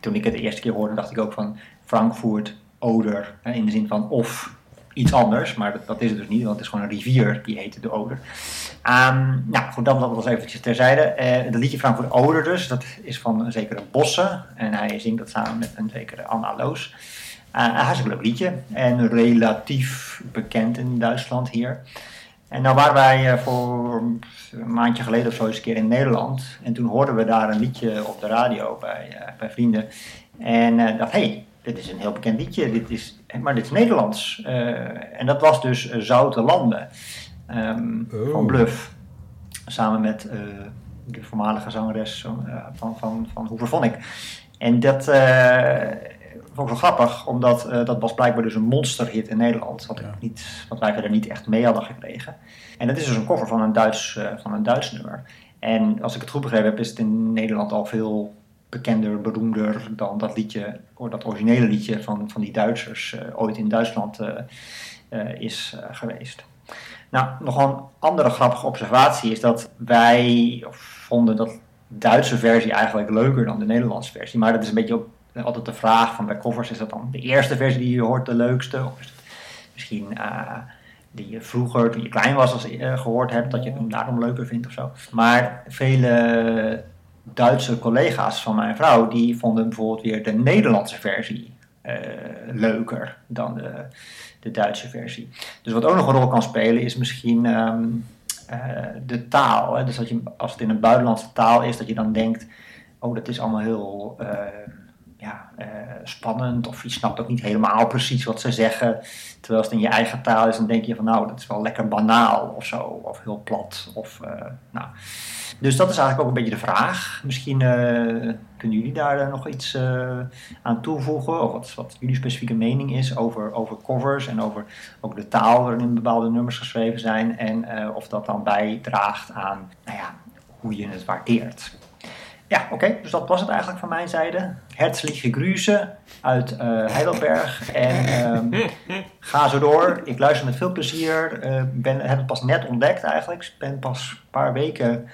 toen ik het de eerste keer hoorde, dacht ik ook van Frankfurt Oder, in de zin van of iets anders, maar dat, is het dus niet, want het is gewoon een rivier die heette de Oder. Ehm, nou goed, dat was eventjes terzijde. Eh het liedje Frankfurt Oder dus, dat is van een zekere Bosse en hij zingt dat samen met een zekere Anna Loos. Eh, een hartstikke leuk liedje en relatief bekend in Duitsland hier. En nou waren wij eh, voor een maandje geleden of zo eens een keer in Nederland. En toen hoorden we daar een liedje op de radio bij, eh, bij vrienden. En eh dacht, hé, hey, dit is een heel bekend liedje, dit is, maar dit is Nederlands. En dat was dus Zoute Landen ehm, Oh. van Bluff. Samen met de voormalige zangeres van, van, van Hooverphonic. En dat vond ik wel grappig, omdat eh, dat was blijkbaar dus een monsterhit in Nederland. Wat, ik niet, wat wij verder niet echt mee hadden gekregen. En dat is dus een cover van een Duits, eh, van een Duits nummer. En als ik het goed begrepen heb, is het in Nederland al veel bekender, beroemder dan dat liedje, of dat originele liedje van, van die Duitsers eh, ooit in Duitsland is geweest. Nou, nog een andere grappige observatie is dat wij vonden dat Duitse versie eigenlijk leuker dan de Nederlandse versie. Maar dat is een beetje ook altijd de vraag van bij covers, is dat dan de eerste versie die je hoort de leukste? Of is het misschien eh, die je vroeger, toen je klein was, als, eh, gehoord hebt, dat je hem daarom leuker vindt of zo. Maar vele Duitse collega's van mijn vrouw, die vonden bijvoorbeeld weer de Nederlandse versie eh, leuker dan de, de Duitse versie. Dus wat ook nog een rol kan spelen is misschien ehm, eh, de taal. Hè? Dus dat je, als het in een buitenlandse taal is, dat je dan denkt, oh dat is allemaal heel eh, ja, eh, spannend. Of je snapt ook niet helemaal precies wat ze zeggen. Terwijl als het in je eigen taal is, dan denk je van nou, dat is wel lekker banaal of zo. Of heel plat. Of, eh, nou. Dus dat is eigenlijk ook een beetje de vraag. Misschien eh, kunnen jullie daar nog iets aan toevoegen. Of wat, wat jullie specifieke mening is over, over covers. En over ook de taal waarin bepaalde nummers geschreven zijn. En of dat dan bijdraagt aan nou ja, hoe je het waardeert. Ja, oké. Dus dat was het eigenlijk van mijn zijde. Herzliche Grüße uit eh, Heidelberg. En ehm, *laughs* ga zo door. Ik luister met veel plezier. Eh, ben, heb het pas net ontdekt eigenlijk. Ik ben pas een paar weken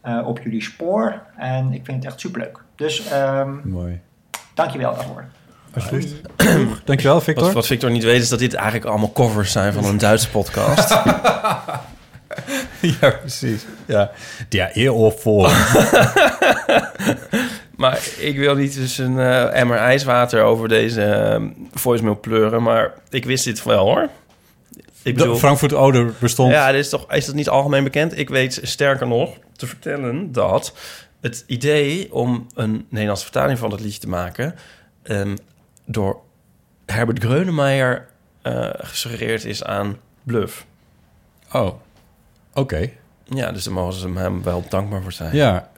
eh, op jullie spoor. En ik vind het echt superleuk. Dus ehm Mooi. dankjewel daarvoor. Alsjeblieft. *clears throat* Dankjewel, Victor. Wat, wat Victor niet weet is dat dit eigenlijk allemaal covers zijn van een Duitse podcast. *laughs* *laughs* ja, precies. Ja, ja eer op voor. *laughs* maar ik wil niet dus een eh, emmer ijswater over deze eh, voicemail pleuren. Maar ik wist dit wel hoor. Ik De Frankfurt Oder bestond. Ja, dit is, toch, is dat niet algemeen bekend? Ik weet sterker nog te vertellen dat het idee om een Nederlandse vertaling van het liedje te maken... ehm, door Herbert Grönemeyer eh gesuggereerd is aan Bluff. Oh, oké. Ja, dus daar mogen ze hem wel dankbaar voor zijn. Ja.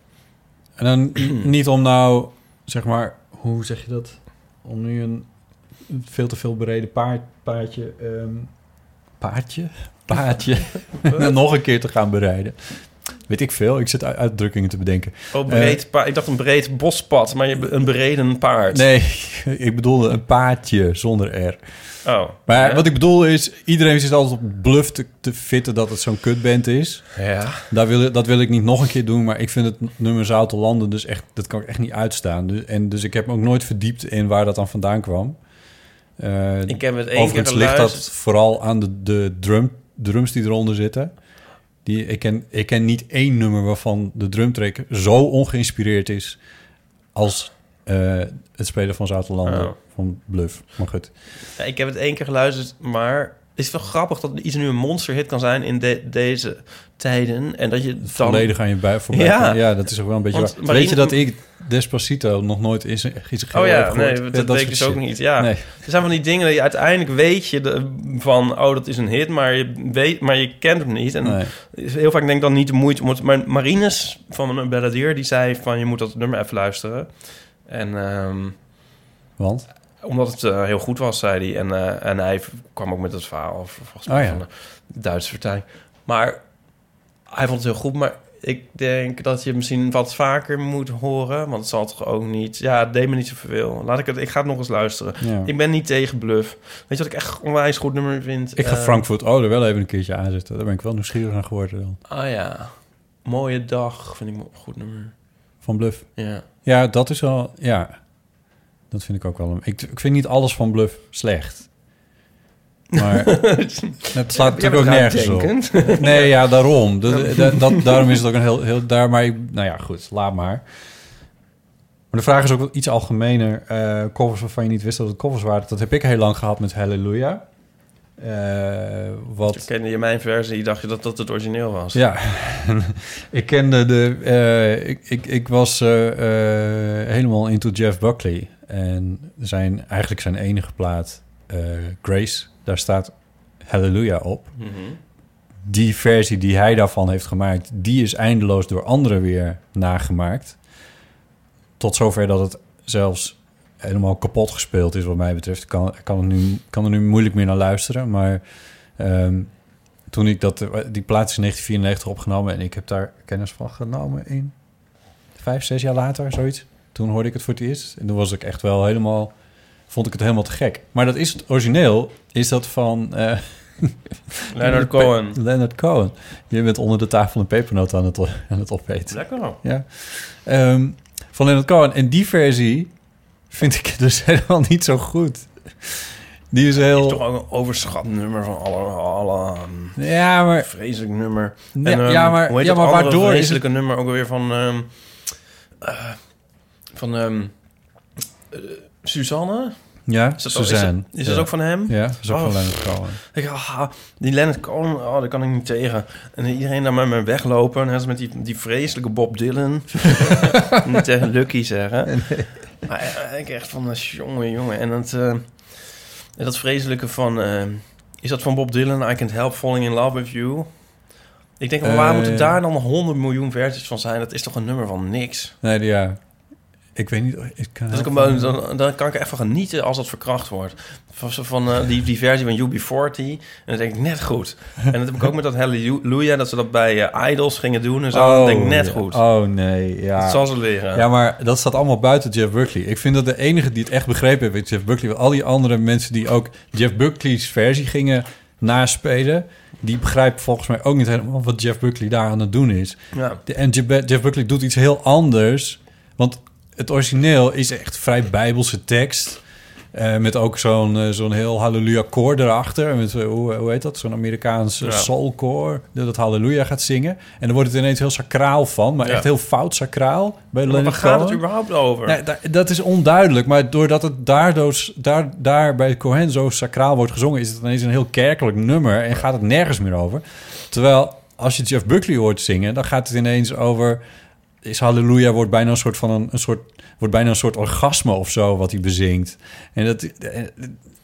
En dan *clears throat* niet om nou, zeg maar, hoe zeg je dat? Om nu een veel te veel bereden paard, paardje, ehm, paardje? Paardje, *laughs* *laughs* nog een keer te gaan bereiden. Weet ik veel, ik zit uit- uitdrukkingen te bedenken. Oh, breed pa- ik dacht een breed bospad, maar je een bereden paard. Nee, *laughs* ik bedoelde een paardje zonder R. Oh. Maar Ja? wat ik bedoel is, iedereen zit altijd op bluff te, te fitten dat het zo'n kutband is. Ja. Daar wil, dat wil ik niet nog een keer doen, maar ik vind het nummer Zoute Landen dus echt, dat kan ik echt niet uitstaan. Dus, en dus ik heb me ook nooit verdiept in waar dat dan vandaan kwam. Eh, Ik heb het één ligt dat vooral aan de, de drum, drums die eronder zitten. Die, ik, ken, ik ken niet één nummer waarvan de drumtrack zo ongeïnspireerd is als eh, het spelen van Zoute Landen Oh. van Bluff. Maar goed. Ja, ik heb het één keer geluisterd, maar het is wel grappig dat iets nu een monsterhit kan zijn in de- deze tijden. En dat je dan... Volledig aan je bij voorbij. Ja. Ja. ja, dat is ook wel een beetje Want waar. Marine- Weet je dat ik Despacito nog nooit is iets Oh ja, nee, dat, Ja, weet ik dus ook niet. Ja, Nee. er zijn van die dingen dat je uiteindelijk weet je de, van, oh, dat is een hit, maar je weet, maar je kent hem niet. En Nee. heel vaak denk ik dan niet de moeite. om het- Maar Marines van een balladier die zei van, je moet dat nummer even luisteren. En ehm, Want? omdat het eh, heel goed was, zei hij. En, eh, en hij kwam ook met het verhaal, of volgens mij Oh ja. van de Duitse vertaling. Maar hij vond het heel goed, maar ik denk dat je misschien wat vaker moet horen. Want het zal toch ook niet... Ja, het deed me niet zoveel. Laat ik het... Ik ga het nog eens luisteren. Ja. Ik ben niet tegen bluff. Weet je wat ik echt onwijs goed nummer vind? Ik ga Eh, Frankfurt Oder wel even een keertje aanzetten. Daar ben ik wel nieuwsgierig naar geworden dan. Ah ja. Mooie dag vind ik een goed nummer. Van Bluff. Ja. Ja, dat is wel... Ja, dat vind ik ook wel... Een, ik, ik vind niet alles van Bluff slecht. Maar *laughs* het slaat natuurlijk ook nergens op. *laughs* Nee, ja, daarom. Dat, dat, dat- daarom is het ook een heel... heel daar, maar ik, nou ja, goed, laat maar. Maar de vraag is ook iets algemener. Eh, covers waarvan je niet wist dat het covers waren. Dat heb ik heel lang gehad met Hallelujah. Eh, wat... Kende je mijn versie? Dacht je dat dat het origineel was? Ja, *laughs* ik kende de. eh, ik, ik, ik was helemaal into Jeff Buckley. En zijn, eigenlijk zijn enige plaat, Grace, daar staat Hallelujah op. Mhm. die versie die hij daarvan heeft gemaakt... die is eindeloos door anderen weer nagemaakt. Tot zover dat het zelfs helemaal kapot gespeeld is wat mij betreft. Ik kan, kan, er, nu, kan er nu moeilijk meer naar luisteren. Maar ehm, toen ik dat... Die plaat is in 1994 opgenomen... en ik heb daar kennis van genomen in vijf, zes jaar later, zoiets. Toen hoorde ik het voor het eerst. En toen was ik echt wel helemaal... Vond ik het helemaal te gek. Maar dat is het origineel, is dat van... eh, *laughs* Leonard *laughs* Cohen. Leonard Cohen. Je bent onder de tafel een pepernoot aan het, aan het opeten. Lekker hoor. Ja. Ehm, van Leonard Cohen. En die versie vind ik dus *laughs* helemaal niet zo goed. Die is is heel... toch ook een overschat nummer van alle, alle um, Ja, maar... vreselijk nummer. Ja, ehm, ja, maar- hoe heet ja, maar waardoor is vreselijke nummer ook alweer van ehm, eh, van ehm, eh, Suzanne? Ja, Is dat, ook- Suzanne. Is, dat- is dat Ja. ook van hem? Ja, dat is ook Oh, van Leonard Cohen. Ik, ah, die Leonard Cohen, oh, daar kan ik niet tegen. En iedereen daar met me weglopen. Als met die, die vreselijke Bob Dylan. *laughs* *laughs* niet tegen Lucky zeggen. Maar eh, ik echt van, eh, jongen, jongen. En dat, eh, en dat vreselijke van... eh, is dat van Bob Dylan? I Can't Help Falling In Love With You? Ik denk, maar waar moeten daar dan 100 miljoen versies van zijn? Dat is toch een nummer van niks? Nee, ja. Ik weet niet... Ik kan Dat ik hem, dan, dan kan ik echt van genieten als dat verkracht wordt. Van, van eh, die, die versie van UB40. En dan denk ik net goed. En dat heb ik ook met dat Hallelujah, dat ze dat bij eh, Idols gingen doen en zo. dan denk ik net ja. goed. Oh, nee, ja. Dat zal ze leren. Ja, maar dat staat allemaal buiten Jeff Buckley. Ik vind dat de enige die het echt begrepen heeft, is Jeff Buckley. Al die andere mensen die ook Jeff Buckley's versie gingen naspelen, die begrijpen volgens mij ook niet helemaal wat Jeff Buckley daar aan het doen is. Ja. De- En Jeff Jeff Buckley doet iets heel anders. Want het origineel is echt vrij bijbelse tekst. Eh, met ook zo'n eh, zo'n heel halleluja koor erachter. Met, eh, hoe, hoe heet dat? Zo'n Amerikaans eh, Ja. soulkoor. Dat het halleluja gaat zingen. En dan wordt het ineens heel sacraal van. Maar Ja. echt heel fout sacraal. Bij Maar waar gaat het überhaupt over? Nee, da- dat is onduidelijk. Maar doordat het daardoor, daar, daar bij Cohen zo sacraal wordt gezongen... is het ineens een heel kerkelijk nummer en gaat het nergens meer over. Terwijl als je Jeff Buckley hoort zingen... dan gaat het ineens over... is Halleluja wordt bijna een soort van een, een soort... wordt bijna een soort orgasme of zo wat hij bezingt. En, dat,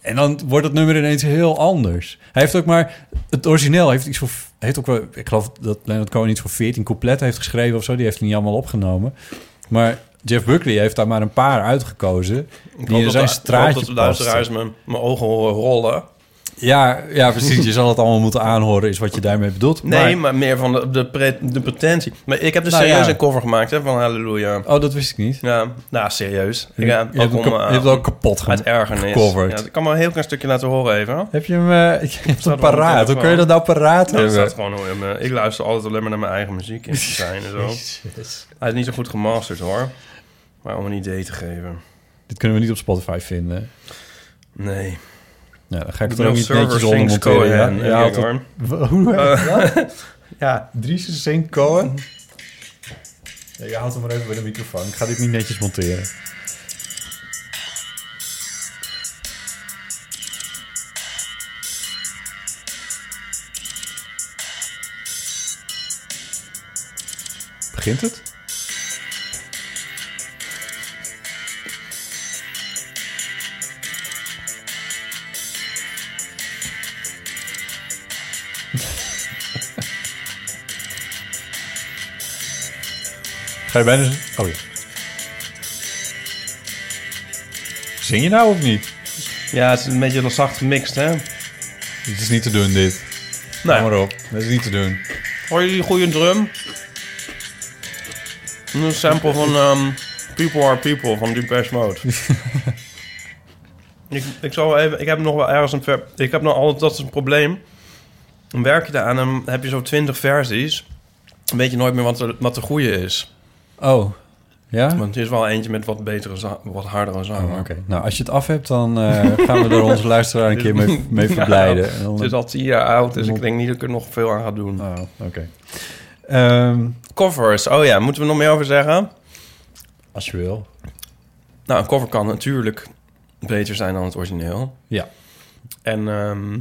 en, dan wordt het nummer ineens heel anders. Hij heeft ook maar... Het origineel heeft iets voor... Heeft ook wel, ik geloof dat Leonard Cohen iets voor 14 coupletten heeft geschreven of zo. Die heeft hij niet allemaal opgenomen. Maar Jeff Buckley heeft daar maar een paar uitgekozen. Die in zijn de- ik hoop straatje dat de luisteraars mijn, mijn ogen horen rollen. Ja, ja, precies. Je zal het allemaal moeten aanhoren, is wat je daarmee bedoelt. Nee, maar, meer van de, de, pre- de pretentie. Maar ik heb dus Nou, serieus ja. een cover gemaakt hè, van Halleluja. Oh, dat wist ik niet. Ja, nou, serieus. Je, Ja, je hebt, om, kap- eh, je hebt het ook kapot uit gemaakt. ergernis. gecoverd. Ja, ik kan maar een heel klein stukje laten horen even. Heb je hem, *laughs* je wel op de paraat? Hoe kun je dat nou paraat Nou, hebben? gewoon Ik luister altijd alleen maar naar mijn eigen muziek in te zijn en zo. *laughs* Hij is niet zo goed gemasterd hoor. Maar om een idee te geven. Dit kunnen we niet op Spotify vinden. Nee. Ja, dan ga ik er ook niet netjes onder monteren. Ja, Ja, ja, altijd- hoor. *laughs* Hoe? Eh, *laughs* Ja, Dries Sink Cohen. Ja, je houdt hem maar even bij de microfoon. Ik ga dit niet netjes monteren. Begint het? Ga je bijna... Oh ja. Zing je nou of niet? Ja, het is een beetje zacht gemixt, hè? Dit is niet te doen, dit. Nee. Kom maar op. Dat is niet te doen. Hoor je die goede drum? Een sample van ehm, People Are People van Depeche Mode. *laughs* ik, ik zal even... Ik heb nog wel ergens een... Ver, ik heb nog altijd... Dat is een probleem. Dan werk je daar aan en heb je zo twintig versies. Dan weet je nooit meer wat de, wat de goede is. Oh. Ja? Want er is wel eentje met wat betere, wat hardere zang. Oh, Oké. Nou, als je het af hebt, dan eh, *laughs* gaan we er onze luisteraar een keer mee, mee *laughs* verblijden. Dan- Het is al tien jaar oud, dus ik denk niet dat ik er nog veel aan ga doen. Oh, oké. Ehm, Covers, oh ja, moeten we nog meer over zeggen? als je wil. Nou, een cover kan natuurlijk beter zijn dan het origineel. Ja. En ehm,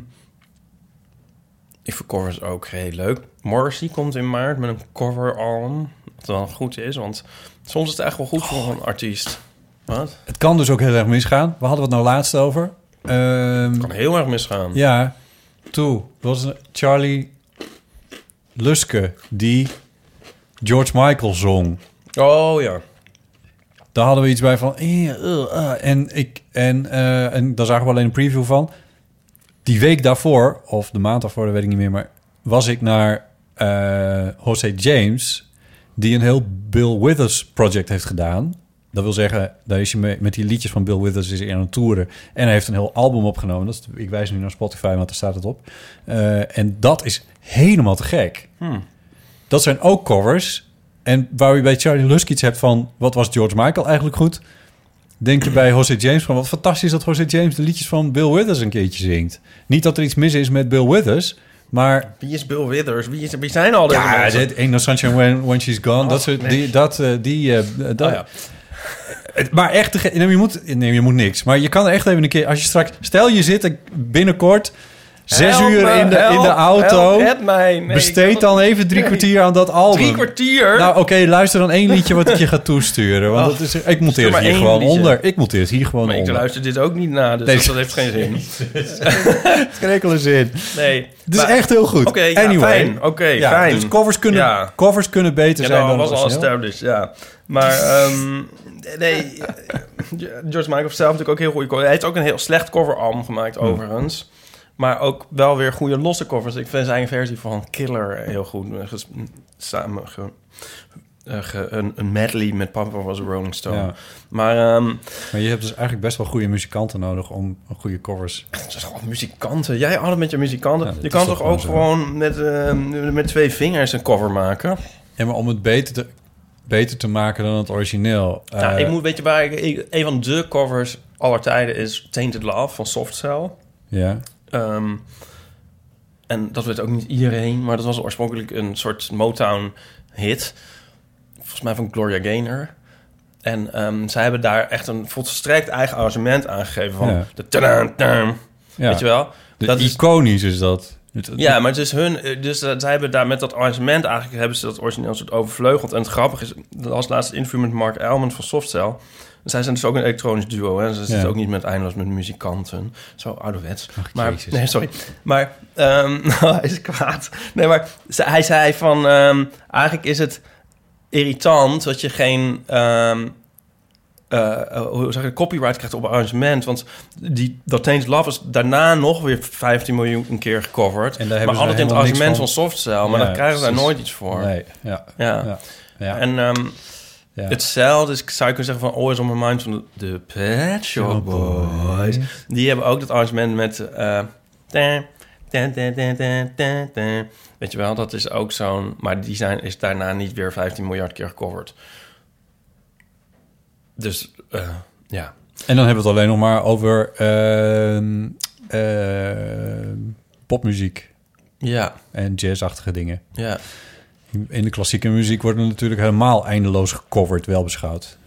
ik vind covers ook heel leuk. Morrissey komt in maart met een cover album. Wel goed is, want soms is het echt wel goed voor een artiest. Wat? Het kan dus ook heel erg misgaan. We hadden het nou laatst over. Ehm, Kan heel erg misgaan. ja, toe. Was Charlie Luske die George Michael zong. Oh ja. Daar hadden we iets bij van... eh, eh, eh. en, ik, en, eh, en daar zagen we alleen een preview van. Die week daarvoor, of de maand daarvoor, dat weet ik niet meer... maar was ik naar eh Jose James... die een heel Bill Withers project heeft gedaan. Dat wil zeggen, daar is hij mee, met die liedjes van Bill Withers is hij aan het toeren. En hij heeft een heel album opgenomen. Dat is, ik wijs nu naar Spotify, want daar staat het op. Eh, en dat is helemaal te gek. Dat zijn ook covers. En waar je bij Charlie Lusk iets hebt van... wat was George Michael eigenlijk goed? Denk je bij Jose James van... wat fantastisch dat Jose James de liedjes van Bill Withers een keertje zingt. Niet dat er iets mis is met Bill Withers... maar Wie is Bill Withers? Wie, is, wie zijn al deze ja, mensen? dit Ain't No Sunshine When, when She's Gone. dat soort, die, dat, eh, die, eh, dat, Oh ja. Maar echt, nee, je moet, nee, je moet niks. Maar je kan er echt even een keer, als je straks, stel je zit binnenkort zes Help uur me, in de, in de auto. mij. Nee, besteed dan even drie Nee. kwartier aan dat album. Drie kwartier? Nou, oké, luister dan één liedje wat ik je ga toesturen. Want Oh, dat is, ik monteer het hier gewoon liedje. onder. Ik monteer het hier gewoon maar ik onder. luister dit ook niet na, dus Nee, dat, dat heeft geen zin. Het is geen enkele zin. Nee. Het is Maar- echt heel goed. Oké, anyway. fijn. Oké, Ja, fijn. Dus covers kunnen, Ja. covers kunnen beter Ja, zijn dat dan was al established, ja. Maar, ehm, nee, George Michael zelf natuurlijk ook heel covers. Hij heeft ook een heel slecht coveralbum gemaakt, Hmm. overigens. Maar ook wel weer goede losse covers. Ik vind zijn eigen versie van Killer heel goed. samen ge- eh, ge- een, een medley met Papa was Rolling Stone. Ja. Maar ehm, Maar je hebt dus eigenlijk best wel goede muzikanten nodig om goede covers... het is gewoon muzikanten. Jij altijd met je muzikanten. Ja, je kan toch ook gewoon zo. gewoon met, ehm, met twee vingers een cover maken? Ja, maar om het beter te, beter te maken dan het origineel. Ja, Eh, ik moet, weet je waar ik, ik- een van de covers aller tijden is Tainted Love van Soft Cell. Ja, Ehm, en dat weet ook niet iedereen, maar dat was oorspronkelijk een soort Motown-hit. Volgens mij van Gloria Gaynor. En ehm, zij hebben daar echt een volstrekt eigen arrangement aangegeven van Ja. de tadaan. ja. Weet je wel? De dat is, iconisch is dat. Ja, maar het is hun... eh, Dus uh, zij hebben daar met dat arrangement eigenlijk... hebben ze dat origineel soort overvleugeld. En het grappige is, dat als laatste interview met Mark Elman van Softcell... Zij zijn dus ook een elektronisch duo. Hè? Ze zitten ook niet met eindeloos met muzikanten. Zo ouderwets. Ach, maar, Jezus. nee, sorry. Maar ehm *laughs* hij is kwaad. Nee, maar hij zei van... ehm, eigenlijk is het irritant dat je geen... ehm, eh, eh, hoe zeg je, copyright krijgt op arrangement. Want die, dat Tainted Love is daarna nog weer 15 miljoen een keer gecoverd. En daar maar altijd in het arrangement van. van, Softcell. Maar Ja, daar krijgen ze daar nooit iets voor. Nee, ja. Ja. ja. ja. En ehm, ja. hetzelfde is, zou je kunnen zeggen van Always on My Mind van de Pet Shop Boys. Die hebben ook dat arrangement met... eh, ta, ta, ta. Weet je wel, dat is ook zo'n... Maar die zijn, is daarna niet weer 15 miljard keer gecoverd. Dus, eh, ja. En dan hebben we het alleen nog maar over ehm, ehm, popmuziek Ja, en jazzachtige dingen. ja. In de klassieke muziek wordt er natuurlijk helemaal eindeloos gecoverd, wel beschouwd.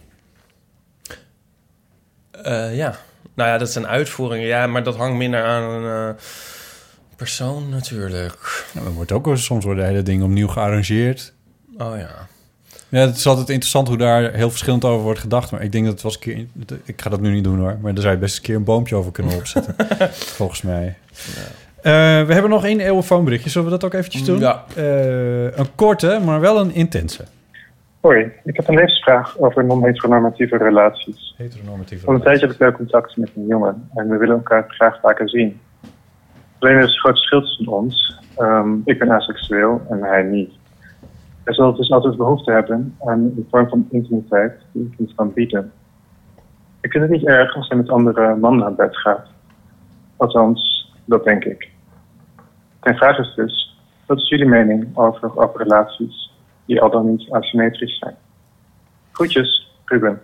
Eh, ja. Nou ja, dat zijn uitvoeringen. Ja, maar dat hangt minder aan een eh, persoon natuurlijk. Ja, wordt ook soms worden hele dingen opnieuw gearrangeerd. Oh ja. Ja, het is altijd interessant hoe daar heel verschillend over wordt gedacht. Maar ik denk dat het was een keer... Ik ga dat nu niet doen hoor. Maar daar zou je best een keer een boompje over kunnen opzetten. *laughs* volgens mij. Eh, we hebben nog één eeuwenfoonberichtje. Zullen we dat ook eventjes doen? Ja. Eh, een korte, maar wel een intense. Hoi, ik heb een levensvraag over non-heteronormatieve relaties. Heteronormatieve Al een tijdje heb ik leuk contact met een jongen en we willen elkaar graag vaker zien. Alleen er is een groot verschil tussen ons. Ehm, ik ben aseksueel en hij niet. Hij zal dus altijd behoefte hebben aan een vorm van intimiteit die ik niet kan bieden. Ik vind het niet erg als hij met andere mannen naar bed gaat. Althans, dat denk ik. Mijn vraag is dus, wat is jullie mening over, over relaties die al dan niet asymmetrisch zijn? Groetjes, Ruben.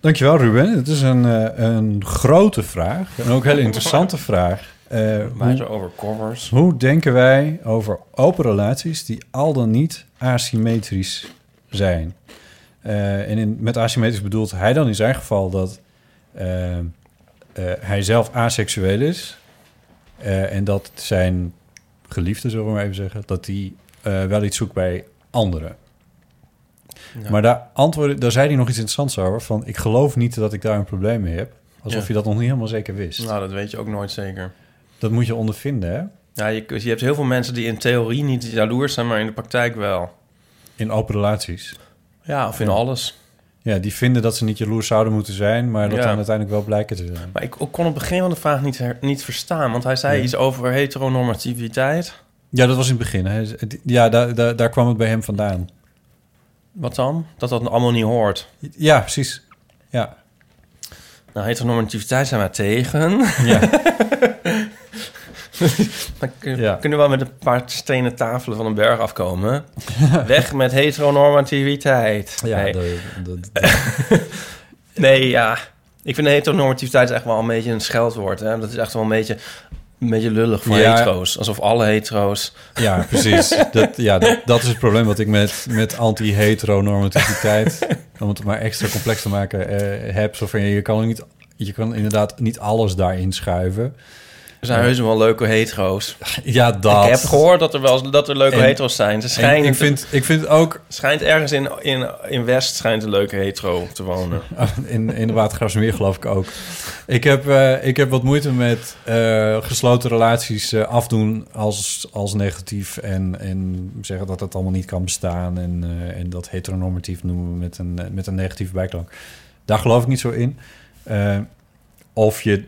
Dankjewel Ruben. Het is een, eh, een grote vraag. En ook een hele interessante *laughs* vraag. Eh, Maar zo over covers. hoe denken wij over open relaties die al dan niet asymmetrisch zijn? Eh, en in, met asymmetrisch bedoelt hij dan in zijn geval dat hij zelf aseksueel is. Eh, en dat zijn geliefde, zullen we maar even zeggen, dat hij eh, wel iets zoekt bij anderen. Ja. Maar daar, antwoordde, daar zei hij nog iets interessants over. Van, ik geloof niet dat ik daar een probleem mee heb. Alsof Ja. je dat nog niet helemaal zeker wist. Nou, dat weet je ook nooit zeker. Dat moet je ondervinden, hè? Ja, je, je hebt heel veel mensen die in theorie niet jaloers zijn, maar in de praktijk wel. In open relaties. Ja, of in alles. Ja, die vinden dat ze niet jaloers zouden moeten zijn, maar dat Ja. dan uiteindelijk wel blijken te zijn. Maar ik kon het begin van de vraag niet, her- niet verstaan, want hij zei Ja. iets over heteronormativiteit. Ja, dat was in het begin. Hè. Ja, daar, daar, daar kwam het bij hem vandaan. Wat dan? Dat dat allemaal niet hoort. Ja, precies. Ja. Nou, heteronormativiteit zijn wij tegen. Ja. *laughs* *laughs* Dan kun- Ja. kunnen we wel met een paar stenen tafelen van een berg afkomen. *laughs* Weg met heteronormativiteit. Ja, nee. de- de- de- nee, ja. Ik vind heteronormativiteit echt wel een beetje een scheldwoord. Hè? Dat is echt wel een beetje, een beetje lullig voor Ja. hetero's. Alsof alle hetero's... ja, precies. *laughs* Dat, ja, dat, dat is het probleem wat ik met, met anti-heteronormativiteit, om het maar extra complex te maken, eh, heb. Zo van, je kan niet, je kan inderdaad niet alles daarin schuiven. Er zijn heus wel leuke hetero's. *laughs* Ja, dat. Ik heb gehoord dat er wel dat er leuke En- hetero's zijn. Ze En schijnen ik, vind, ik vind ook schijnt ergens in, in, in West schijnt een leuke hetero te wonen. *laughs* In, in de Watergraafsmeer geloof ik ook. Ik heb, eh, ik heb wat moeite met eh, gesloten relaties eh, afdoen als, als negatief. En, en zeggen dat het allemaal niet kan bestaan. En, en dat heteronormatief noemen we met een, met een negatieve bijklank. Daar geloof ik niet zo in. Of je...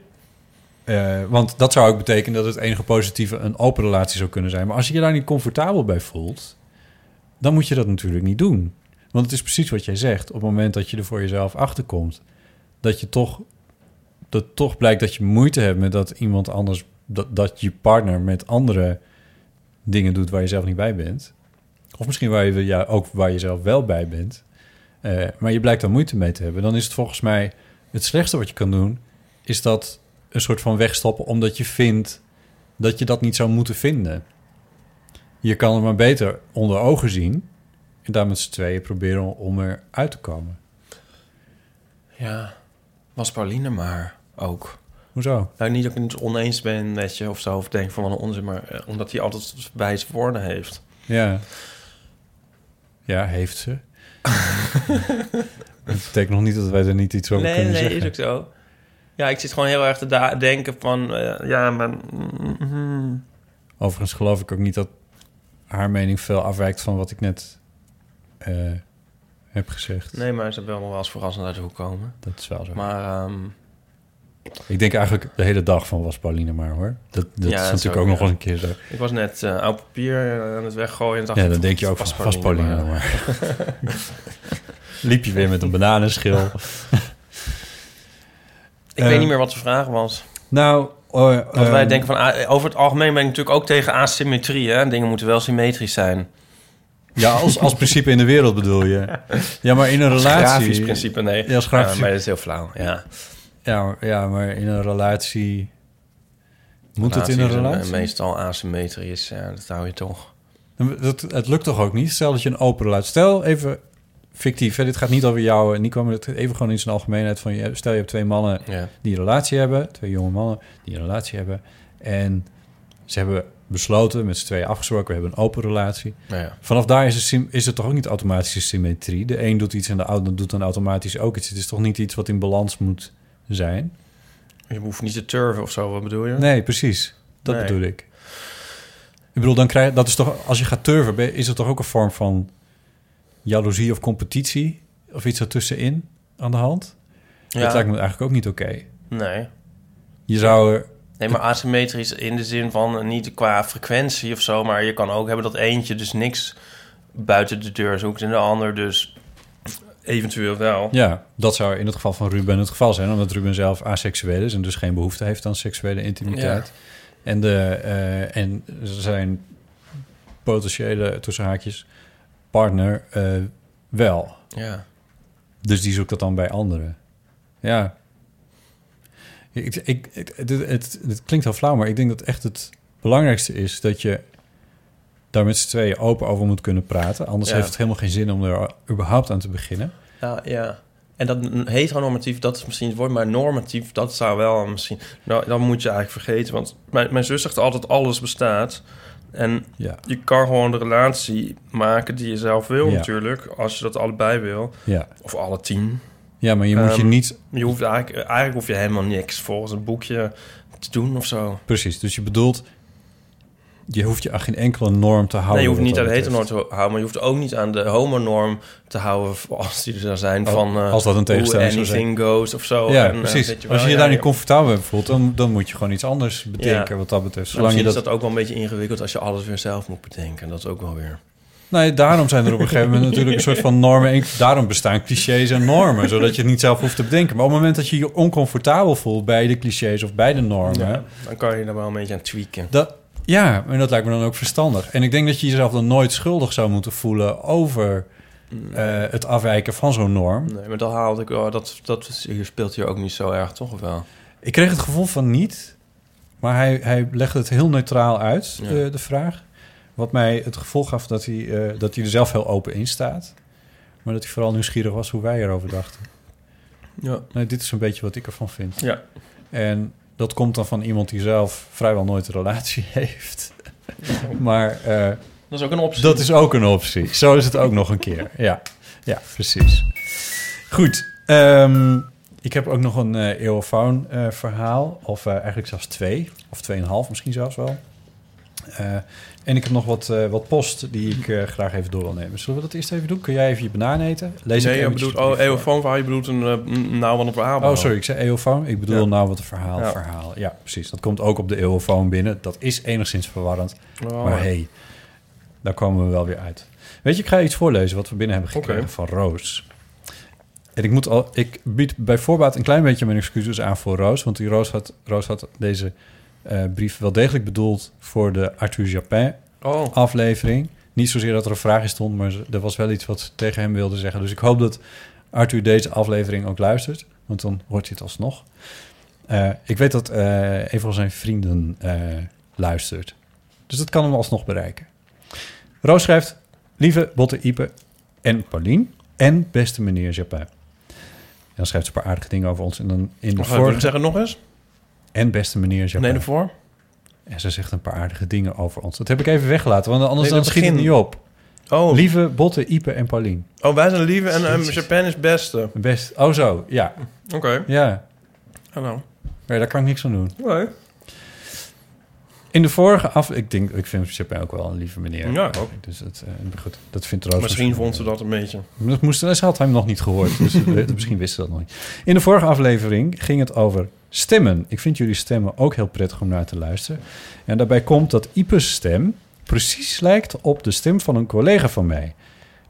eh, want dat zou ook betekenen dat het enige positieve een open relatie zou kunnen zijn. Maar als je je daar niet comfortabel bij voelt, dan moet je dat natuurlijk niet doen. Want het is precies wat jij zegt. Op het moment dat je er voor jezelf achter komt, dat je toch, dat toch blijkt dat je moeite hebt met dat iemand anders, dat, dat je partner met andere dingen doet waar je zelf niet bij bent. Of misschien waar je ja, ook waar je zelf wel bij bent. Eh, maar je blijkt daar moeite mee te hebben. Dan is het volgens mij het slechtste wat je kan doen, is dat een soort van wegstappen omdat je vindt dat je dat niet zou moeten vinden. Je kan het maar beter onder ogen zien en daar met z'n tweeën proberen om eruit te komen. Ja, was Pauline maar ook. Hoezo? Nou, niet dat ik het oneens ben met je of zo, of denk van wat een onzin, maar eh, omdat hij altijd wijze woorden heeft. Ja. Ja, heeft ze. *laughs* dat betekent nog niet dat wij er niet iets over nee, kunnen nee, zeggen. is ook zo. Ja, ik zit gewoon heel erg te denken van, eh, ja, maar... mm, Overigens geloof ik ook niet dat haar mening veel afwijkt van wat ik net eh, heb gezegd. Nee, maar ze wil nog wel eens verrassend uit de hoek komen. Dat is wel zo. Maar ehm, Ik denk eigenlijk de hele dag van was Pauline maar hoor. Dat, dat Ja, is natuurlijk ook, nog eens een keer zo. ik was net eh, oud papier aan het weggooien. En dacht Ja, dan denk je ook was van vast Pauline maar. *laughs* Liep je weer met een bananenschil. *laughs* Ik Eh, weet niet meer wat de vraag was. Nou, oh, Want wij ehm, denken van, ah, over het algemeen ben ik natuurlijk ook tegen asymmetrie. Hè? Dingen moeten wel symmetrisch zijn. Ja, als, als principe in de wereld bedoel je. Ja, maar in een Als relatie... grafisch principe, nee. Ja, als grafisch- Ja, maar dat is heel flauw, ja. Ja, ja, maar in een relatie... Moet het in Relatie een relatie? Meestal asymmetrisch, ja, dat hou je toch. Dat, het lukt toch ook niet? Stel dat je een open relatie... Stel even fictief, hè, dit gaat niet over jou... en Nico, maar het even gewoon in zijn algemeenheid van... Je, stel je hebt twee mannen Ja. die een relatie hebben... twee jonge mannen die een relatie hebben... en ze hebben besloten, met z'n tweeën afgesproken... we hebben een open relatie. Nou ja. Vanaf daar is, het is het toch ook niet automatische symmetrie? De een doet iets en de ander doet dan automatisch ook iets. Het is toch niet iets wat in balans moet zijn? Je hoeft niet te turven of zo, wat bedoel je? Nee, precies. Dat Nee. bedoel ik. Ik bedoel, dan krijg dat is toch, als je gaat turven, is het toch ook een vorm van jaloezie of competitie of iets ertussenin aan de hand? Ja. Dat lijkt me eigenlijk ook niet oké. Nee. Je zou er, Nee, maar asymmetrisch in de zin van eh, niet qua frequentie of zo, maar je kan ook hebben dat eentje dus niks buiten de deur zoekt en de ander dus eventueel wel. ja, dat zou in het geval van Ruben het geval zijn, omdat Ruben zelf aseksueel is en dus geen behoefte heeft aan seksuele intimiteit. En, de, eh, en zijn potentiële tussen haakjes partner eh, wel. Ja. Dus die zoekt dat dan bij anderen. Ja. Ik, ik, het, het, het, het klinkt heel flauw, maar ik denk dat echt het belangrijkste is dat je daar met z'n tweeën open over moet kunnen praten. Anders Ja. heeft het helemaal geen zin om er überhaupt aan te beginnen. Ja, ja. En dat heteronormatief, dat is misschien het woord, maar normatief, dat zou wel misschien... Nou, dan moet je eigenlijk vergeten, want mijn, mijn zus zegt altijd alles bestaat. En Ja. je kan gewoon de relatie maken die je zelf wil Ja. natuurlijk, als je dat allebei wil. Ja, Of alle tien. ja maar je moet je Ehm, niet... Je hoeft eigenlijk, eigenlijk hoef je helemaal niks volgens een boekje te doen of zo. Precies, dus je bedoelt... je hoeft je aan geen enkele norm te houden. Nee, je hoeft niet aan de heteronorm te houden, maar je hoeft ook niet aan de homonorm te houden, als die er zou zijn, van eh, als dat een tegenstelling hoe zou zijn. anything goes of zo. Ja, En, eh, precies. je Als je je ja, daar niet comfortabel bij voelt, dan, dan moet je gewoon iets anders bedenken Ja. wat dat betreft. Zolang je dat... is dat ook wel een beetje ingewikkeld als je alles weer zelf moet bedenken. Dat is ook wel weer... Nee, daarom zijn er op een gegeven moment natuurlijk een soort van normen. En daarom bestaan clichés en normen, zodat je het niet zelf hoeft te bedenken. Maar op het moment dat je je oncomfortabel voelt bij de clichés of bij de normen, dan kan je er wel een beetje aan tweaken. dat, ja, en dat lijkt me dan ook verstandig. En ik denk dat je jezelf dan nooit schuldig zou moeten voelen over eh, het afwijken van zo'n norm. Nee, maar dat haalde ik wel. Dat, dat hier speelt hier ook niet zo erg, toch? Of wel? Ik kreeg het gevoel van niet, maar hij, hij legde het heel neutraal uit, Ja. de, de vraag. Wat mij het gevoel gaf dat hij, eh, dat hij er zelf heel open in staat. Maar dat hij vooral nieuwsgierig was hoe wij erover dachten. Ja. Nee, dit is een beetje wat ik ervan vind. Ja. En dat komt dan van iemand die zelf vrijwel nooit een relatie *laughs* heeft. maar eh, Dat is ook een optie. dat is ook een optie. Zo is het ook nog een keer. Ja, ja precies. Goed. ehm, ik heb ook nog een eh eeuwenfoon eh, verhaal. Of eigenlijk zelfs twee. Of tweeënhalf misschien zelfs wel. En ik heb nog wat, eh, wat post die ik eh, graag even door wil nemen. Zullen we dat eerst even doen? Kun jij even je banaan eten? Lees nee, ik je bedoelt... Oh, eeuwenfoon verhaal. Je bedoelt een uh, nou van een verhaal. Oh, sorry, ik zei eeuwfoon. Ik bedoel Ja. nou wat een verhaal, Ja. verhaal. Ja, precies. Dat komt ook op de eeuwfoon binnen. Dat is enigszins verwarrend. Oh, Maar hey, daar komen we wel weer uit. Weet je, ik ga iets voorlezen wat we binnen hebben gekregen van Roos. En ik, moet al, ik bied bij voorbaat een klein beetje mijn excuses aan voor Roos. Want die Roos had, Roos had deze brief wel degelijk bedoeld voor de Arthur Japin Oh, aflevering. Niet zozeer dat er een vraag in stond, maar er was wel iets wat ze tegen hem wilde zeggen. Dus ik hoop dat Arthur deze aflevering ook luistert, want dan hoort hij het alsnog. Eh, ik weet dat eh, een van zijn vrienden eh, luistert. Dus dat kan hem alsnog bereiken. Roos schrijft... Lieve Botte Ipe en Paulien en beste meneer Japin. En dan schrijft ze een paar aardige dingen over ons. En dan in de vorige... zeggen nog eens? En beste meneer Japin. Nee, ervoor? En ze zegt een paar aardige dingen over ons. Dat heb ik even weggelaten, want anders Nee, dan schiet het begin. niet op. Oh, Lieve Botte, Ipe en Paulien. oh wij zijn lieve en um. Japan is beste. Best. Oh zo, ja. Oké. Ja, Hallo. ja daar kan ik niks aan doen. Nee. In de vorige af... Ik, denk, ik vind Chapin ook wel een lieve meneer. Ja, ook. Dus dat, eh, goed, dat vindt Roos... Misschien vond ze dat een beetje. Dat moest, ze had hem nog niet gehoord, dus *laughs* misschien wist ze dat nog niet. In de vorige aflevering ging het over stemmen. Ik vind jullie stemmen ook heel prettig om naar te luisteren. En daarbij komt dat Ipe's stem precies lijkt op de stem van een collega van mij.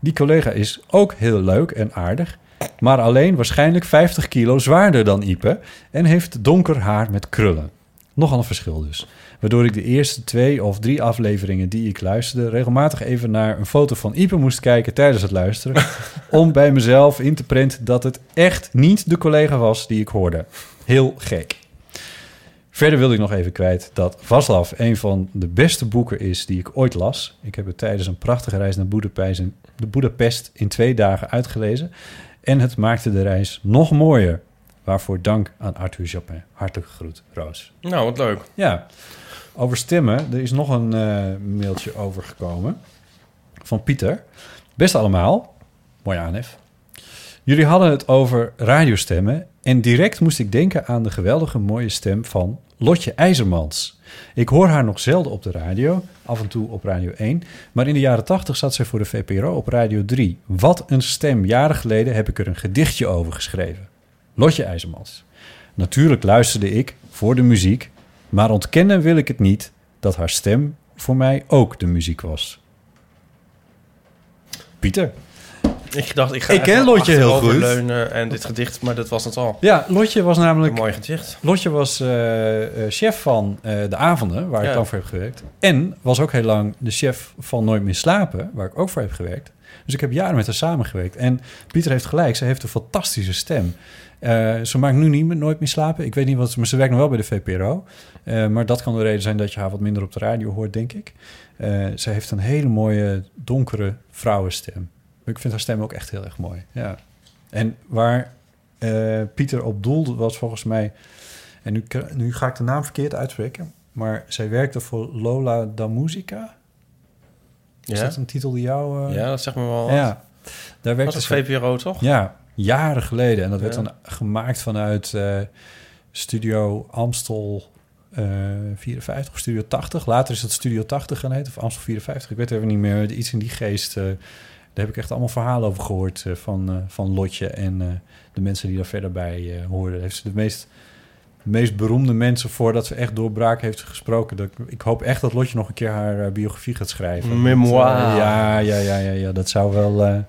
Die collega is ook heel leuk en aardig, maar alleen waarschijnlijk 50 kilo zwaarder dan Ipe en heeft donker haar met krullen. Nogal een verschil dus. Waardoor ik de eerste twee of drie afleveringen die ik luisterde... regelmatig even naar een foto van Ipe moest kijken tijdens het luisteren... *laughs* om bij mezelf in te printen dat het echt niet de collega was die ik hoorde. Heel gek. Verder wilde ik nog even kwijt dat Vaslav een van de beste boeken is die ik ooit las. Ik heb het tijdens een prachtige reis naar Boedapest in, de in twee dagen uitgelezen. En het maakte de reis nog mooier. Waarvoor dank aan Arthur Japin. Hartelijke groet, Roos. Nou, wat leuk. Ja, over stemmen. Er is nog een eh, mailtje overgekomen van Pieter. Best allemaal. Mooi aanhef. Jullie hadden het over radiostemmen en direct moest ik denken aan de geweldige mooie stem van Lotje IJzermans. Ik hoor haar nog zelden op de radio, af en toe op Radio 1, maar in de jaren 80 zat zij voor de VPRO op Radio 3. Wat een stem. Jaren geleden heb ik er een gedichtje over geschreven. Lotje IJzermans. Natuurlijk luisterde ik voor de muziek, maar ontkennen wil ik het niet dat haar stem voor mij ook de muziek was. Pieter. Ik dacht, ik ga Ik ken Lotje heel goed. achteroverleunen en dit gedicht, maar dat was het al. Ja, Lotje was Een namelijk mooi gedicht. Lotje was eh, eh, chef van eh, de avonden, waar ik dan voor heb gewerkt. En was ook heel lang de chef van Nooit meer slapen, waar ik ook voor heb gewerkt. Dus ik heb jaren met haar samengewerkt. En Pieter heeft gelijk, ze heeft een fantastische stem. Ze maakt nu niet meer Nooit meer slapen. Ik weet niet wat ze, maar ze werkt nog wel bij de VPRO. Maar dat kan de reden zijn dat je haar wat minder op de radio hoort, denk ik. Ze heeft een hele mooie, donkere vrouwenstem. Ik vind haar stem ook echt heel erg mooi. Ja. En waar eh, Pieter op doelde was volgens mij... En nu, nu ga ik de naam verkeerd uitspreken. Maar zij werkte voor Lola da Musica. Is Ja? dat een titel die jou... eh, Ja, dat zegt me wel. ja. Daar Was werkte het ze... VPRO toch? Ja, jaren geleden. En dat werd dan gemaakt vanuit eh, Studio Amstel eh, 54 of Studio 80. Later is het Studio 80 gaan heten, of Amstel 54. Ik weet even niet meer. Iets in die geest. Daar heb ik echt allemaal verhalen over gehoord eh, van, eh, van Lotje en eh, de mensen die daar verder bij hoorden. Heeft ze de meest, de meest beroemde mensen voordat ze echt doorbraak heeft gesproken. Dat, ik- hoop echt dat Lotje nog een keer haar biografie gaat schrijven. Memoir. Ja, ja, ja, ja, ja. Dat zou wel.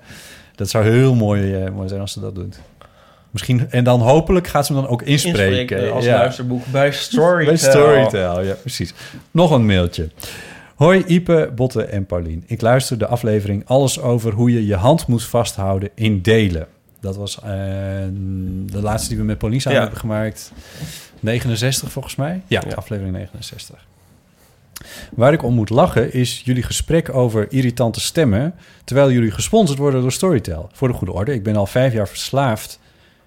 dat zou heel mooi, mooi zijn als ze dat doet. Misschien, en dan hopelijk gaat ze hem dan ook inspreken. Inspreken als ja. luisterboek bij Storytel. Bij Storytel, ja, precies. Nog een mailtje. Hoi Ipe, Botte en Paulien. Ik luister de aflevering Alles over hoe je je hand moet vasthouden in delen. Dat was eh, de laatste die we met Paulien samen Ja. hebben gemaakt. 69 volgens mij. Ja, Ja. aflevering 69. Waar ik om moet lachen is jullie gesprek over irritante stemmen... terwijl jullie gesponsord worden door Storytel. Voor de goede orde, ik ben al vijf jaar verslaafd...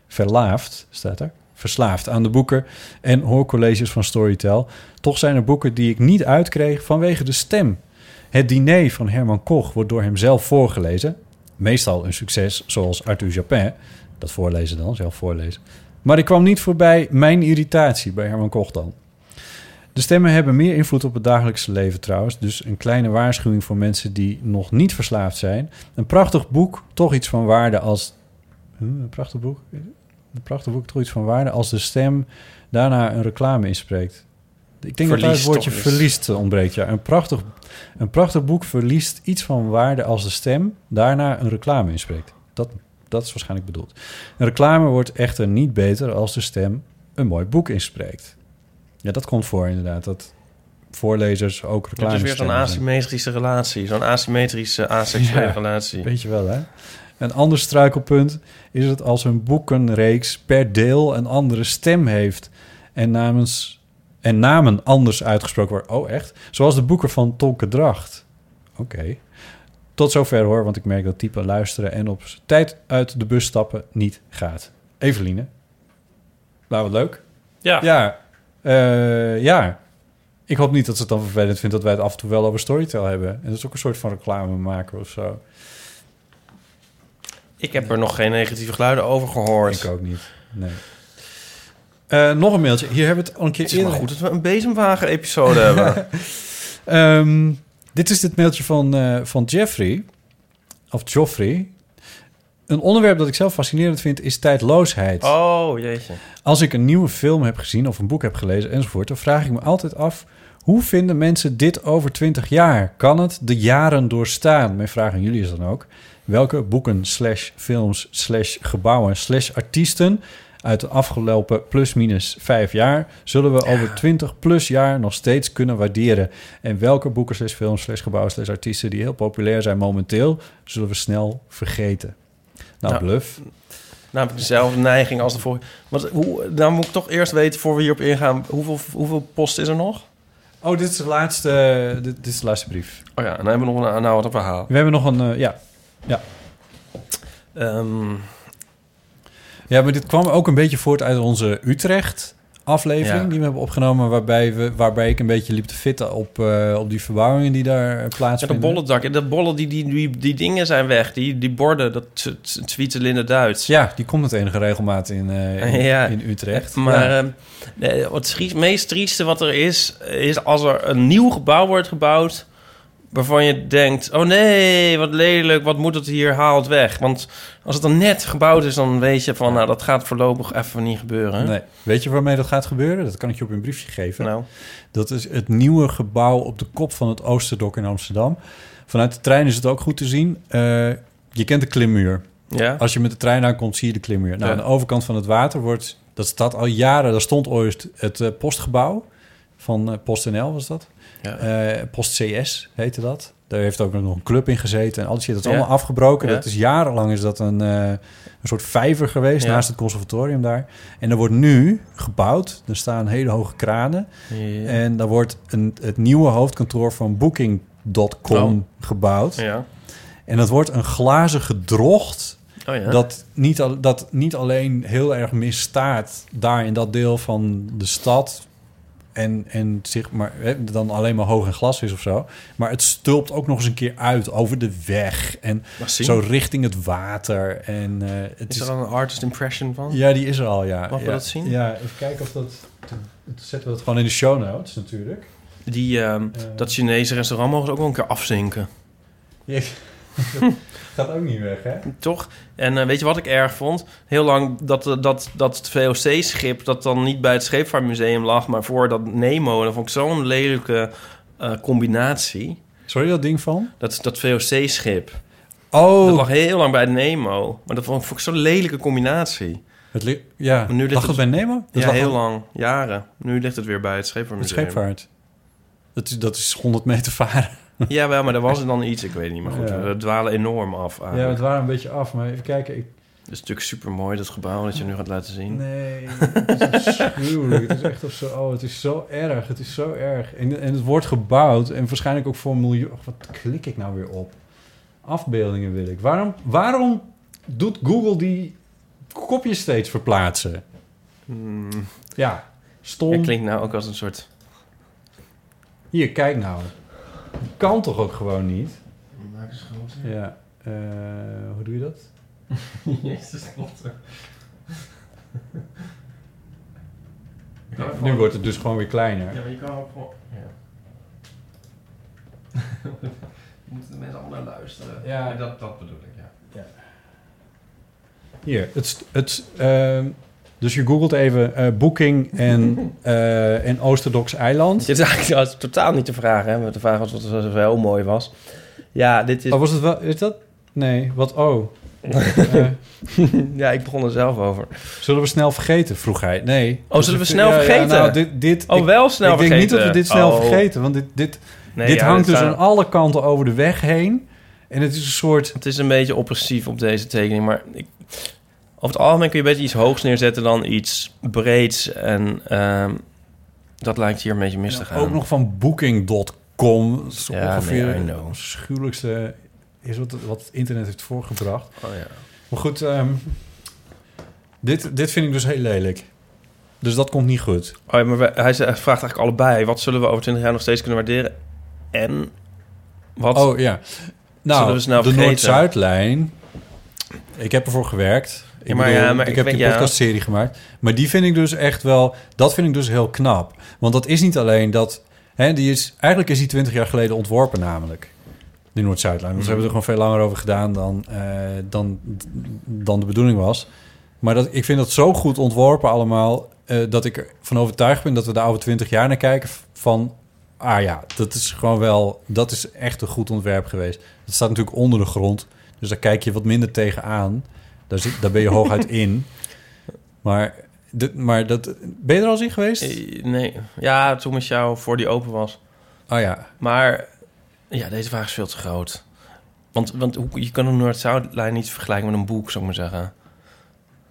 verlaafd, staat er... verslaafd aan de boeken en hoorcolleges van Storytel. Toch zijn er boeken die ik niet uitkreeg vanwege de stem. Het diner van Herman Koch wordt door hem zelf voorgelezen. Meestal een succes, zoals Arthur Japin. Dat voorlezen dan, zelf voorlezen. Maar ik kwam niet voorbij mijn irritatie bij Herman Koch dan. De stemmen hebben meer invloed op het dagelijkse leven trouwens. Dus een kleine waarschuwing voor mensen die nog niet verslaafd zijn. Een prachtig boek, toch iets van waarde als... Huh, een prachtig boek? Een prachtig boek, toch iets van waarde als de stem daarna een reclame inspreekt. Ik denk dat daar het Verliest woordje verliest ontbreekt. Ja. Een, prachtig, een prachtig boek verliest iets van waarde als de stem daarna een reclame inspreekt. Dat, dat is waarschijnlijk bedoeld. Een reclame wordt echter niet beter als de stem een mooi boek inspreekt. Ja, dat komt voor inderdaad. Dat voorlezers ook Het reclame is weer zo'n asymmetrische relatie. Zo'n asymmetrische, asexuele Ja. relatie. Weet je wel, hè? Een ander struikelpunt is het als een boekenreeks per deel een andere stem heeft en namens en namen anders uitgesproken worden. Oh, echt? Zoals de boeken van Tolke Dracht. Oké. Tot zover hoor, want ik merk dat typen luisteren en op tijd uit de bus stappen niet gaat. Eveline. Nou, wat leuk. Ja. Ja. Eh, ja. Ik hoop niet dat ze het dan vervelend vindt dat wij het af en toe wel over Storytel hebben. En dat is ook een soort van reclame maken of zo. Ik heb er nog geen negatieve geluiden over gehoord. Ik ook niet. Nee. Eh, nog een mailtje. Hier hebben we het al een keer Het is maar eerder. goed dat we een bezemwagen-episode hebben. *laughs* Ehm, dit is het mailtje van, eh, van Jeffrey. Of Joffrey. Een onderwerp dat ik zelf fascinerend vind is tijdloosheid. Oh, jeetje. Als ik een nieuwe film heb gezien of een boek heb gelezen enzovoort... dan vraag ik me altijd af... hoe vinden mensen dit over 20 jaar? Kan het de jaren doorstaan? Mijn vraag aan jullie is dan ook... welke boeken slash films slash gebouwen slash artiesten... uit de afgelopen plus minus vijf jaar... zullen we over 20 plus jaar nog steeds kunnen waarderen? En welke boeken slash films slash gebouwen slash artiesten... die heel populair zijn momenteel... zullen we snel vergeten? Nou, Nou, bluff. Nou heb ik dezelfde neiging als de vorige. Wat, hoe, dan moet ik toch eerst weten, voor we hierop ingaan... hoeveel, hoeveel post is er nog? Oh, dit is de laatste, dit, dit is de laatste brief. Oh ja, en dan hebben we nog een, nou, wat een verhaal. We hebben nog een, eh, ja. Ja. Ehm, ja, maar dit kwam ook een beetje voort uit onze Utrecht-aflevering... Ja. die we hebben opgenomen... waarbij, we, waarbij ik een beetje liep te fitten op, eh, op die verbouwingen die daar eh, ja, plaatsvinden. dat bollendak. De bollen, die, die, die, die dingen zijn weg. Die, die borden, dat Zwitserlinde Duits. Ja, die komt met enige regelmaat in, eh, in, *laughs* Ja. in Utrecht. Maar Ja. ehm, wat schrie- meest trieste wat er is, is als er een nieuw gebouw wordt gebouwd... waarvan je denkt, oh nee, wat lelijk, wat moet het hier, haal het weg. Want als het dan net gebouwd is, dan weet je van... nou, dat gaat voorlopig even niet gebeuren. Nee. Weet je waarmee dat gaat gebeuren? Dat kan ik je op een briefje geven. Nou, Dat is het nieuwe gebouw op de kop van het Oosterdok in Amsterdam. Vanuit de trein is het ook goed te zien. Eh, je kent de klimmuur. ja. Als je met de trein aankomt, zie je de klimmuur. Nou, Ja. aan de overkant van het water wordt... Dat staat al jaren... Daar stond ooit het eh, postgebouw van eh, PostNL, was dat? Ja. Eh, Post CS heette dat. Daar heeft ook nog een club in gezeten en al die shit. Dat is Ja. allemaal afgebroken. Ja. Dat is jarenlang is dat een, eh, een soort vijver geweest Ja. naast het conservatorium daar. En er wordt nu gebouwd. Er staan hele hoge kranen. Ja. En daar wordt een, het nieuwe hoofdkantoor van Booking.com Oh. gebouwd. ja. En dat wordt een glazen gedrocht Oh ja. dat, niet al, dat niet alleen heel erg misstaat daar in dat deel van de stad. En, en zich maar, hè, dan alleen maar hoog en glas is of zo. Maar het stulpt ook nog eens een keer uit over de weg. En zo richting het water. En, eh, het is er al een artist impression van? Ja, die is er al, ja. Mag we ja. dat zien? Ja, even kijken of dat... Zetten we dat gewoon in de show notes natuurlijk. Die, ehm, Eh. dat Chinese restaurant mogen ze ook wel een keer afzinken. Ja, *laughs* gaat ook niet weg, hè? Toch? En eh, weet je wat ik erg vond? Heel lang dat, eh, dat, dat het VOC-schip... dat dan niet bij het Scheepvaartmuseum lag... maar voor dat Nemo. En dat vond ik zo'n lelijke eh, combinatie. Sorry, dat ding van? Dat, dat VOC-schip. Oh, Dat lag heel lang bij het Nemo. Maar dat vond, vond ik zo'n lelijke combinatie. het ja. Maar nu ligt lag het het- bij Nemo? Dat ja, lag heel al- lang. Jaren. Nu ligt het weer bij het Scheepvaartmuseum. scheepvaart. Dat is, dat is 100 meter varen. *laughs* Ja, wel, maar er was er dan iets. Ik weet niet. Maar goed, Ja. we dwalen enorm af. Ja, het waren een beetje af, maar even kijken. Ik, Het is natuurlijk super mooi, dat gebouw dat je nu gaat laten zien. nee, het is afschuwelijk. Het is echt of zo, oh, het is zo erg. Het is zo erg. En, en het wordt gebouwd en waarschijnlijk ook voor een miljoen... oh, wat klik ik nou weer op? Afbeeldingen wil ik. Waarom, waarom doet Google die kopjes steeds verplaatsen? Hmm, Ja, stom. het klinkt nou ook als een soort... Hier, kijk nou. Kan toch ook gewoon niet? Maak eens groter. Ja, eh, hoe doe je dat? *laughs* Jezus, klopt. Nu wordt het dus gewoon weer kleiner. Ja, maar je kan ook gewoon... Ja. *laughs* Moeten de mensen allemaal naar luisteren? Ja. dat, dat bedoel ik, ja. Hier, het, het, ehm, dus je googelt even eh Booking en, *laughs* eh en Oosterdoks eiland. Dit is eigenlijk is totaal niet de vraag, hè. De vraag was wat het wel mooi was. Ja, dit is... Oh, was het wel, is dat? Nee, wat, oh. *laughs* Eh, ja, ik begon er zelf over. zullen we snel vergeten, vroeg hij. Nee. Oh, zullen we snel vergeten? nou, dit, dit, Oh, ik, wel snel ik denk niet dat we vergeten. dit snel Oh. vergeten, want dit, dit, Nee, dit ja, hangt dus aan alle kanten over de weg heen. En het is een soort... Het is een beetje oppressief op deze tekening, maar ik, over het algemeen kun je beter iets hoogs neerzetten dan iets breeds. En ehm, dat lijkt hier een beetje mis te gaan. Ook nog van Booking.com. Dat is Ja, ongeveer nee, het schuwelijkste is wat, wat het internet heeft voorgebracht. Oh, ja. Maar goed, ehm, dit, dit vind ik dus heel lelijk. Dus dat komt niet goed. Oh, ja, maar hij vraagt eigenlijk allebei. Wat zullen we over 20 jaar nog steeds kunnen waarderen? En wat? Oh ja. Nou, Zullen we snel de? Noord-Zuidlijn. Ik heb ervoor gewerkt. Ik, maar bedoel, ja, maar ik ik heb die podcastserie gemaakt. Maar die vind ik dus echt wel... Dat vind ik dus heel knap. Want dat is niet alleen dat... Hè, die is, eigenlijk is die 20 jaar geleden ontworpen namelijk. Die Noord-Zuidlijn. Want ze hebben er gewoon veel langer over gedaan dan, eh, dan, dan de bedoeling was. Maar dat, ik vind dat zo goed ontworpen allemaal... eh, dat ik ervan overtuigd ben dat we de oude 20 jaar naar kijken van... Ah ja, dat is gewoon wel... Dat is echt een goed ontwerp geweest. Het staat natuurlijk onder de grond. Dus daar kijk je wat minder tegenaan. Daar, zit, daar ben je hooguit *laughs* in. Maar, dit, maar dat, ben je er al eens in geweest? Eh, Nee. Ja, toen met jou voor die open was. Oh ja. Maar ja, deze vraag is veel te groot. Want, want je kan een Noord-Zuidlijn niet vergelijken met een boek, zou ik maar zeggen.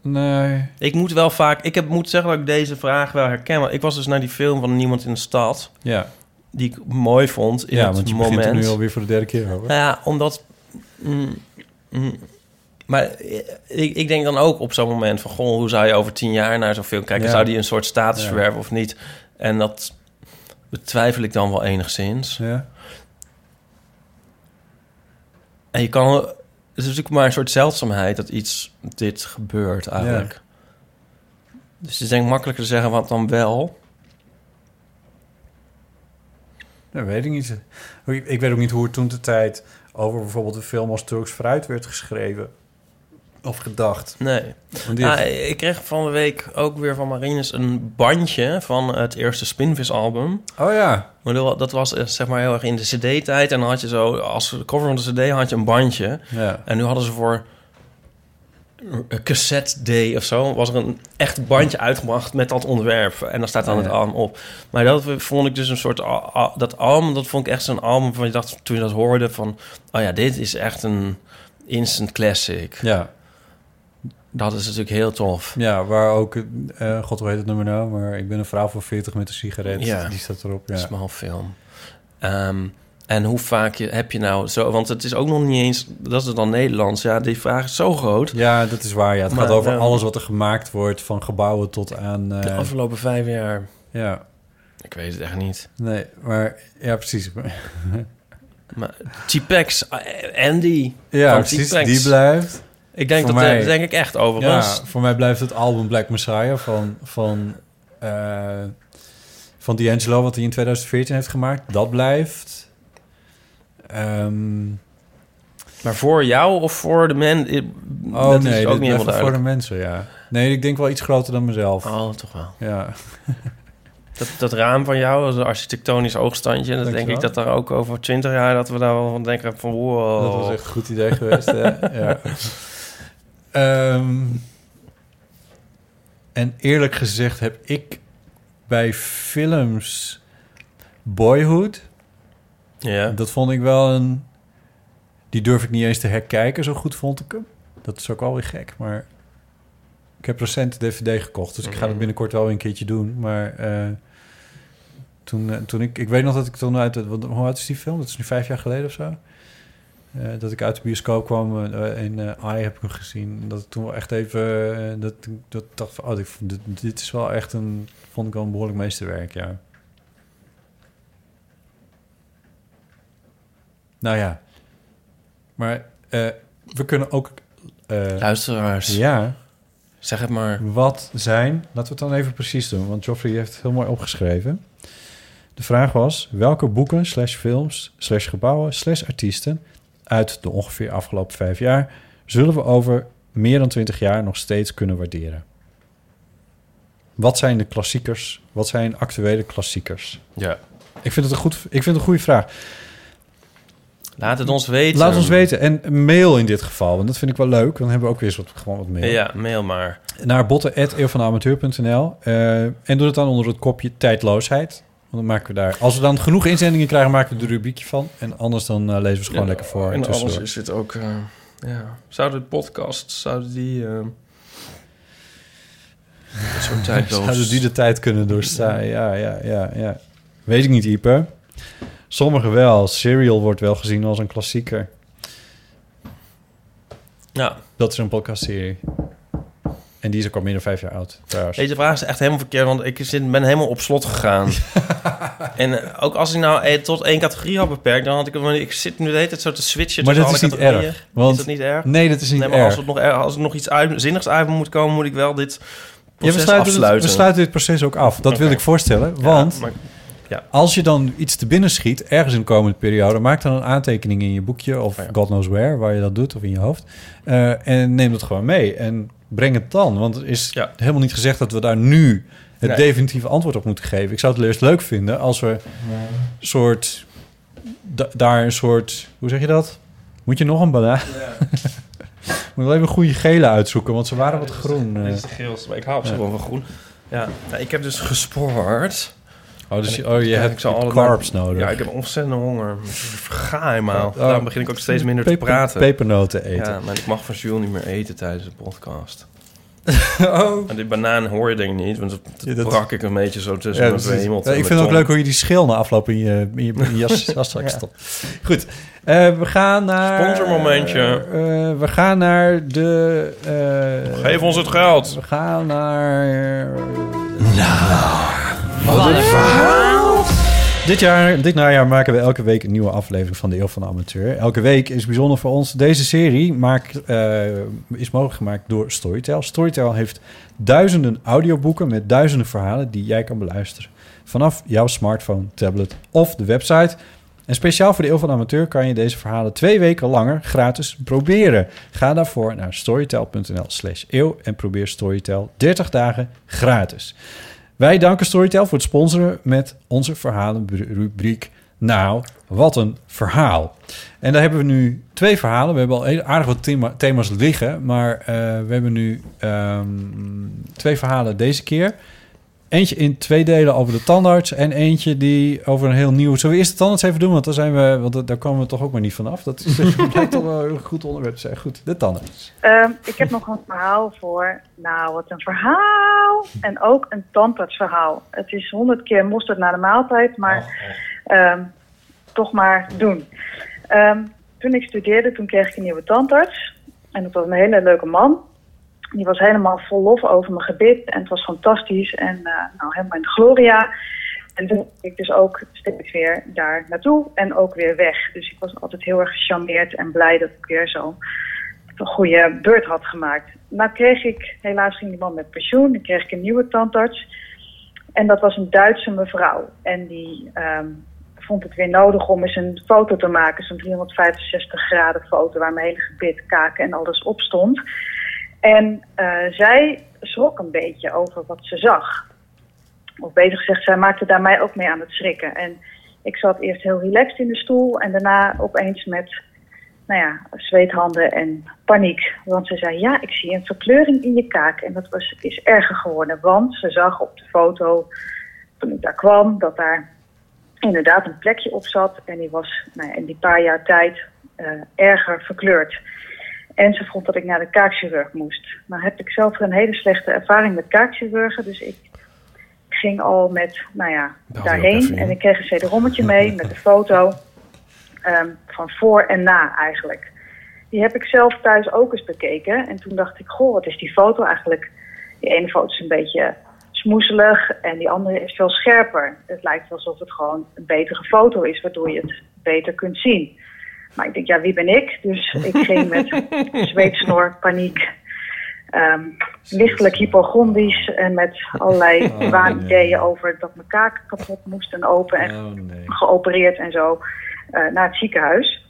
Nee. Ik moet wel vaak... Ik heb, moet zeggen dat ik deze vraag wel herken. Want ik was dus naar die film van Niemand in de Stad... Ja, die ik mooi vond in ja het want je moment. begint er nu alweer voor de derde keer over. Nou ja, omdat... mm, mm, maar eh, ik, ik denk dan ook op zo'n moment van... Goh, hoe zou je over tien jaar naar zo'n film kijken? Ja. Zou die een soort status Ja. verwerven of niet? En dat betwijfel ik dan wel enigszins. Ja. En je kan... Het is natuurlijk maar een soort zeldzaamheid dat iets dit gebeurt eigenlijk. Dus het is denk ik makkelijker te zeggen wat dan wel. Dat weet ik niet. Ik, ik weet ook niet hoe het toen de tijd over bijvoorbeeld een film als Turks Fruit werd geschreven. Of gedacht. Nee. Ah, ik kreeg van de week ook weer van Marines een bandje van het eerste Spinvis-album. oh ja. Maar dat was eh, zeg maar heel erg in de CD-tijd. En dan had je zo, als cover van de CD had je een bandje. ja. En nu hadden ze voor een cassette day of zo... was er een echt bandje uitgebracht met dat onderwerp. En dan staat dan Oh, het album op. Maar dat vond ik dus een soort... Dat album, dat vond ik echt zo'n album van je dacht toen je dat hoorde van... Oh ja, dit is echt een instant classic. Ja. Dat is natuurlijk heel tof. Ja, waar ook... eh God, heet het nummer nou? Maar ik ben een vrouw van 40 met een sigaret. Ja. Die staat erop. Ja. Small film. Ehm, en hoe vaak je, heb je nou zo... Want het is ook nog niet eens... Dat is dan Nederlands. Ja, die vraag is zo groot. ja, dat is waar. Ja. Het Maar, gaat over eh, alles wat er gemaakt wordt. Van gebouwen tot aan... eh, De afgelopen vijf jaar... ja. Ik weet het echt niet. Nee, maar... Ja, precies. Maar T-Pex, Andy. Ja, precies. Die blijft. Ik denk Voor dat mij- dat denk ik echt overigens. Ja, voor mij blijft het album Black Messiah van, van eh, van D'Angelo, wat hij in 2014 heeft gemaakt, dat blijft. Ehm, Maar voor jou of voor de men... i- oh dat nee, is ook niet helemaal voor de mensen, ja. Nee, ik denk wel iets groter dan mezelf. Oh, toch wel. Ja. *laughs* Dat, dat raam van jou, een architectonisch oogstandje. Dat denk Dankjewel. ik dat daar ook over 20 jaar... dat we daar wel van denken van... Wow. Dat was echt een goed idee geweest, hè? *laughs* ja. Ehm, en eerlijk gezegd heb ik bij films Boyhood... Ja. Dat vond ik wel een... Die durf ik niet eens te herkijken, zo goed vond ik hem. Dat is ook wel weer gek, maar... Ik heb recent de DVD gekocht, dus ik ga het binnenkort wel weer een keertje doen. Maar eh, toen, eh, toen ik... Ik weet nog dat ik toen uit... Hoe oud is die film? Dat is nu vijf jaar geleden of zo. Eh, dat ik uit de bioscoop kwam eh, in eh AI heb ik hem gezien. Dat ik toen wel echt even... dat, dat ik dacht van... Oh, dit, dit, is wel echt een... Vond ik wel een behoorlijk meesterwerk, ja. Nou ja. Maar we kunnen ook... Luisteraars, ja, zeg het maar. wat zijn... Laten we het dan even precies doen, want Joffrey heeft het heel mooi opgeschreven. De vraag was, welke boeken, slash films, slash gebouwen, slash artiesten... uit de ongeveer afgelopen vijf jaar... zullen we over meer dan twintig jaar nog steeds kunnen waarderen? Wat zijn de klassiekers? Wat zijn actuele klassiekers? Ja. Ik vind het een, goed, ik vind het een goede vraag. Laat het ons weten. Laat ons weten. En mail in dit geval, want dat vind ik wel leuk. Dan hebben we ook weer wat, gewoon wat mail. Ja, mail maar. Naar botten.eeuwvanamateur.nl uh, En doe het dan onder het kopje tijdloosheid. Want dan maken we daar... Als we dan genoeg inzendingen krijgen, maken we er een rubriekje van. En anders dan eh, lezen we ze gewoon Ja, lekker voor. En tussendoor. anders is het ook... eh, ja. Zouden de podcasts, zouden die... zo'n *laughs* tijdloos... Zouden die de tijd kunnen doorstaan? Ja, ja, ja, ja. Weet ik niet, Ipe. Sommigen wel. Serial wordt wel gezien als een klassieker. Ja. Dat is een podcastserie. En die is ook al meer dan vijf jaar oud, trouwens. Deze vraag is echt helemaal verkeerd, want ik zit, ben helemaal op slot gegaan. *laughs* en eh, ook als ik nou eh, tot één categorie had beperkt, dan had ik... Ik zit nu de hele tijd zo te switchen Maar dat is niet erg, want- is dat niet erg? Nee, dat is niet nee, maar erg. Als, het nog, er- als er nog iets uit, zinnigs uit moet komen, moet ik wel dit Ja, we, het- afsluiten. we sluiten dit proces ook af. Dat wil ik voorstellen. Ja, Want maar- ja. als je dan iets te binnen schiet, ergens in de komende periode, maak dan een aantekening in je boekje of Oh. God knows where, waar je dat doet, of in je hoofd. Eh, en neem dat gewoon mee en breng het dan. Want er is Ja. helemaal niet gezegd dat we daar nu het Nee. definitieve antwoord op moeten geven. Ik zou het eerst leuk vinden als we soort da- daar een soort, hoe zeg je dat? Moet je nog een banaan? *laughs* Moet wel even goede gele uitzoeken, want ze waren wat groen. eh. Dit is de geelste, maar ik hou op zich wel van groen. Ja, nou, ik heb dus gespoord. Oh, dus je- oh, je hebt ik zal altijd carbs nodig. Ja, ik heb ontzettend honger. Ik verga helemaal. Oh. Daarom begin ik ook steeds minder te praten. Pepernoten eten. Ja, maar ik mag van Jules niet meer eten tijdens de podcast. *laughs* oh. En die banaan hoor je denk ik niet, want dat, Ja, dat- brak ik een beetje zo tussen Ja, mijn hemel. ja, ik vind het ook leuk hoe je die schil na afloop in je, in je, in je jas, *laughs* jaszak Ja. stopt. Goed, eh, we gaan naar... Sponsormomentje. eh, we gaan naar de... eh, Geef ons het geld. We gaan naar... Dit, jaar, dit najaar maken we elke week een nieuwe aflevering van de Eeuw van de Amateur. Elke week is bijzonder voor ons. Deze serie maakt, eh, is mogelijk gemaakt door Storytel. Storytel heeft duizenden audioboeken met duizenden verhalen die jij kan beluisteren. Vanaf jouw smartphone, tablet of de website. En speciaal voor de Eeuw van de Amateur kan je deze verhalen twee weken langer gratis proberen. Ga daarvoor naar storytel.nl slash eeuw en probeer Storytel 30 dagen gratis. Wij danken Storytel voor het sponsoren met onze verhalenrubriek. Nou, wat een verhaal. En daar hebben we nu twee verhalen. We hebben al aardig wat thema- thema's liggen. Maar eh, we hebben nu ehm, twee verhalen deze keer. Eentje in twee delen over de tandarts. En eentje die over een heel nieuw... Zullen we eerst de tandarts even doen? Want, daar zijn we, want daar komen we toch ook maar niet vanaf. Dat is, *laughs* lijkt toch wel een goed onderwerp te zijn. Goed, de tandarts. Ehm, ik heb nog een verhaal voor. Nou, wat een verhaal. En ook een tandartsverhaal. Het is honderd keer mosterd na de maaltijd, maar ehm, toch maar doen. Ehm, toen ik studeerde, toen kreeg ik een nieuwe tandarts. En dat was een hele leuke man. Die was helemaal vol lof over mijn gebit. En het was fantastisch. En eh, nou, helemaal in de gloria. En toen ging ik dus ook steeds weer daar naartoe en ook weer weg. Dus ik was altijd heel erg gecharmeerd en blij dat ik weer zo een goede beurt had gemaakt. Nou kreeg ik, helaas ging die man met pensioen, dan kreeg ik een nieuwe tandarts. En dat was een Duitse mevrouw. En die ehm, vond het weer nodig om eens een foto te maken. Zo'n 365 graden foto waar mijn hele gebit, kaken en alles op stond. En eh, zij schrok een beetje over wat ze zag. Of beter gezegd, zij maakte daar mij ook mee aan het schrikken. En ik zat eerst heel relaxed in de stoel en daarna opeens met nou ja, zweethanden en paniek. Want ze zei, ja, ik zie een verkleuring in je kaak. En dat was, is erger geworden, want ze zag op de foto, toen ik daar kwam, dat daar inderdaad een plekje op zat. En die was nou ja, in die paar jaar tijd eh, erger verkleurd. En ze vond dat ik naar de kaakchirurg moest. Nou heb ik zelf een hele slechte ervaring met kaakchirurgen, dus ik ging al met, nou ja, daarheen. En ik kreeg een cd-rommetje mee met de foto ehm, van voor en na eigenlijk. Die heb ik zelf thuis ook eens bekeken. En toen dacht ik, goh, wat is die foto eigenlijk? Die ene foto is een beetje smoezelig en die andere is veel scherper. Het lijkt alsof het gewoon een betere foto is, waardoor je het beter kunt zien. Maar ik denk, ja, wie ben ik? Dus ik ging met *laughs* zweetsnor, paniek, ehm, lichtelijk hypochondisch en met allerlei Oh, waanideeën nee. over dat mijn kaak kapot moest en open en Oh nee. geopereerd en zo eh, naar het ziekenhuis.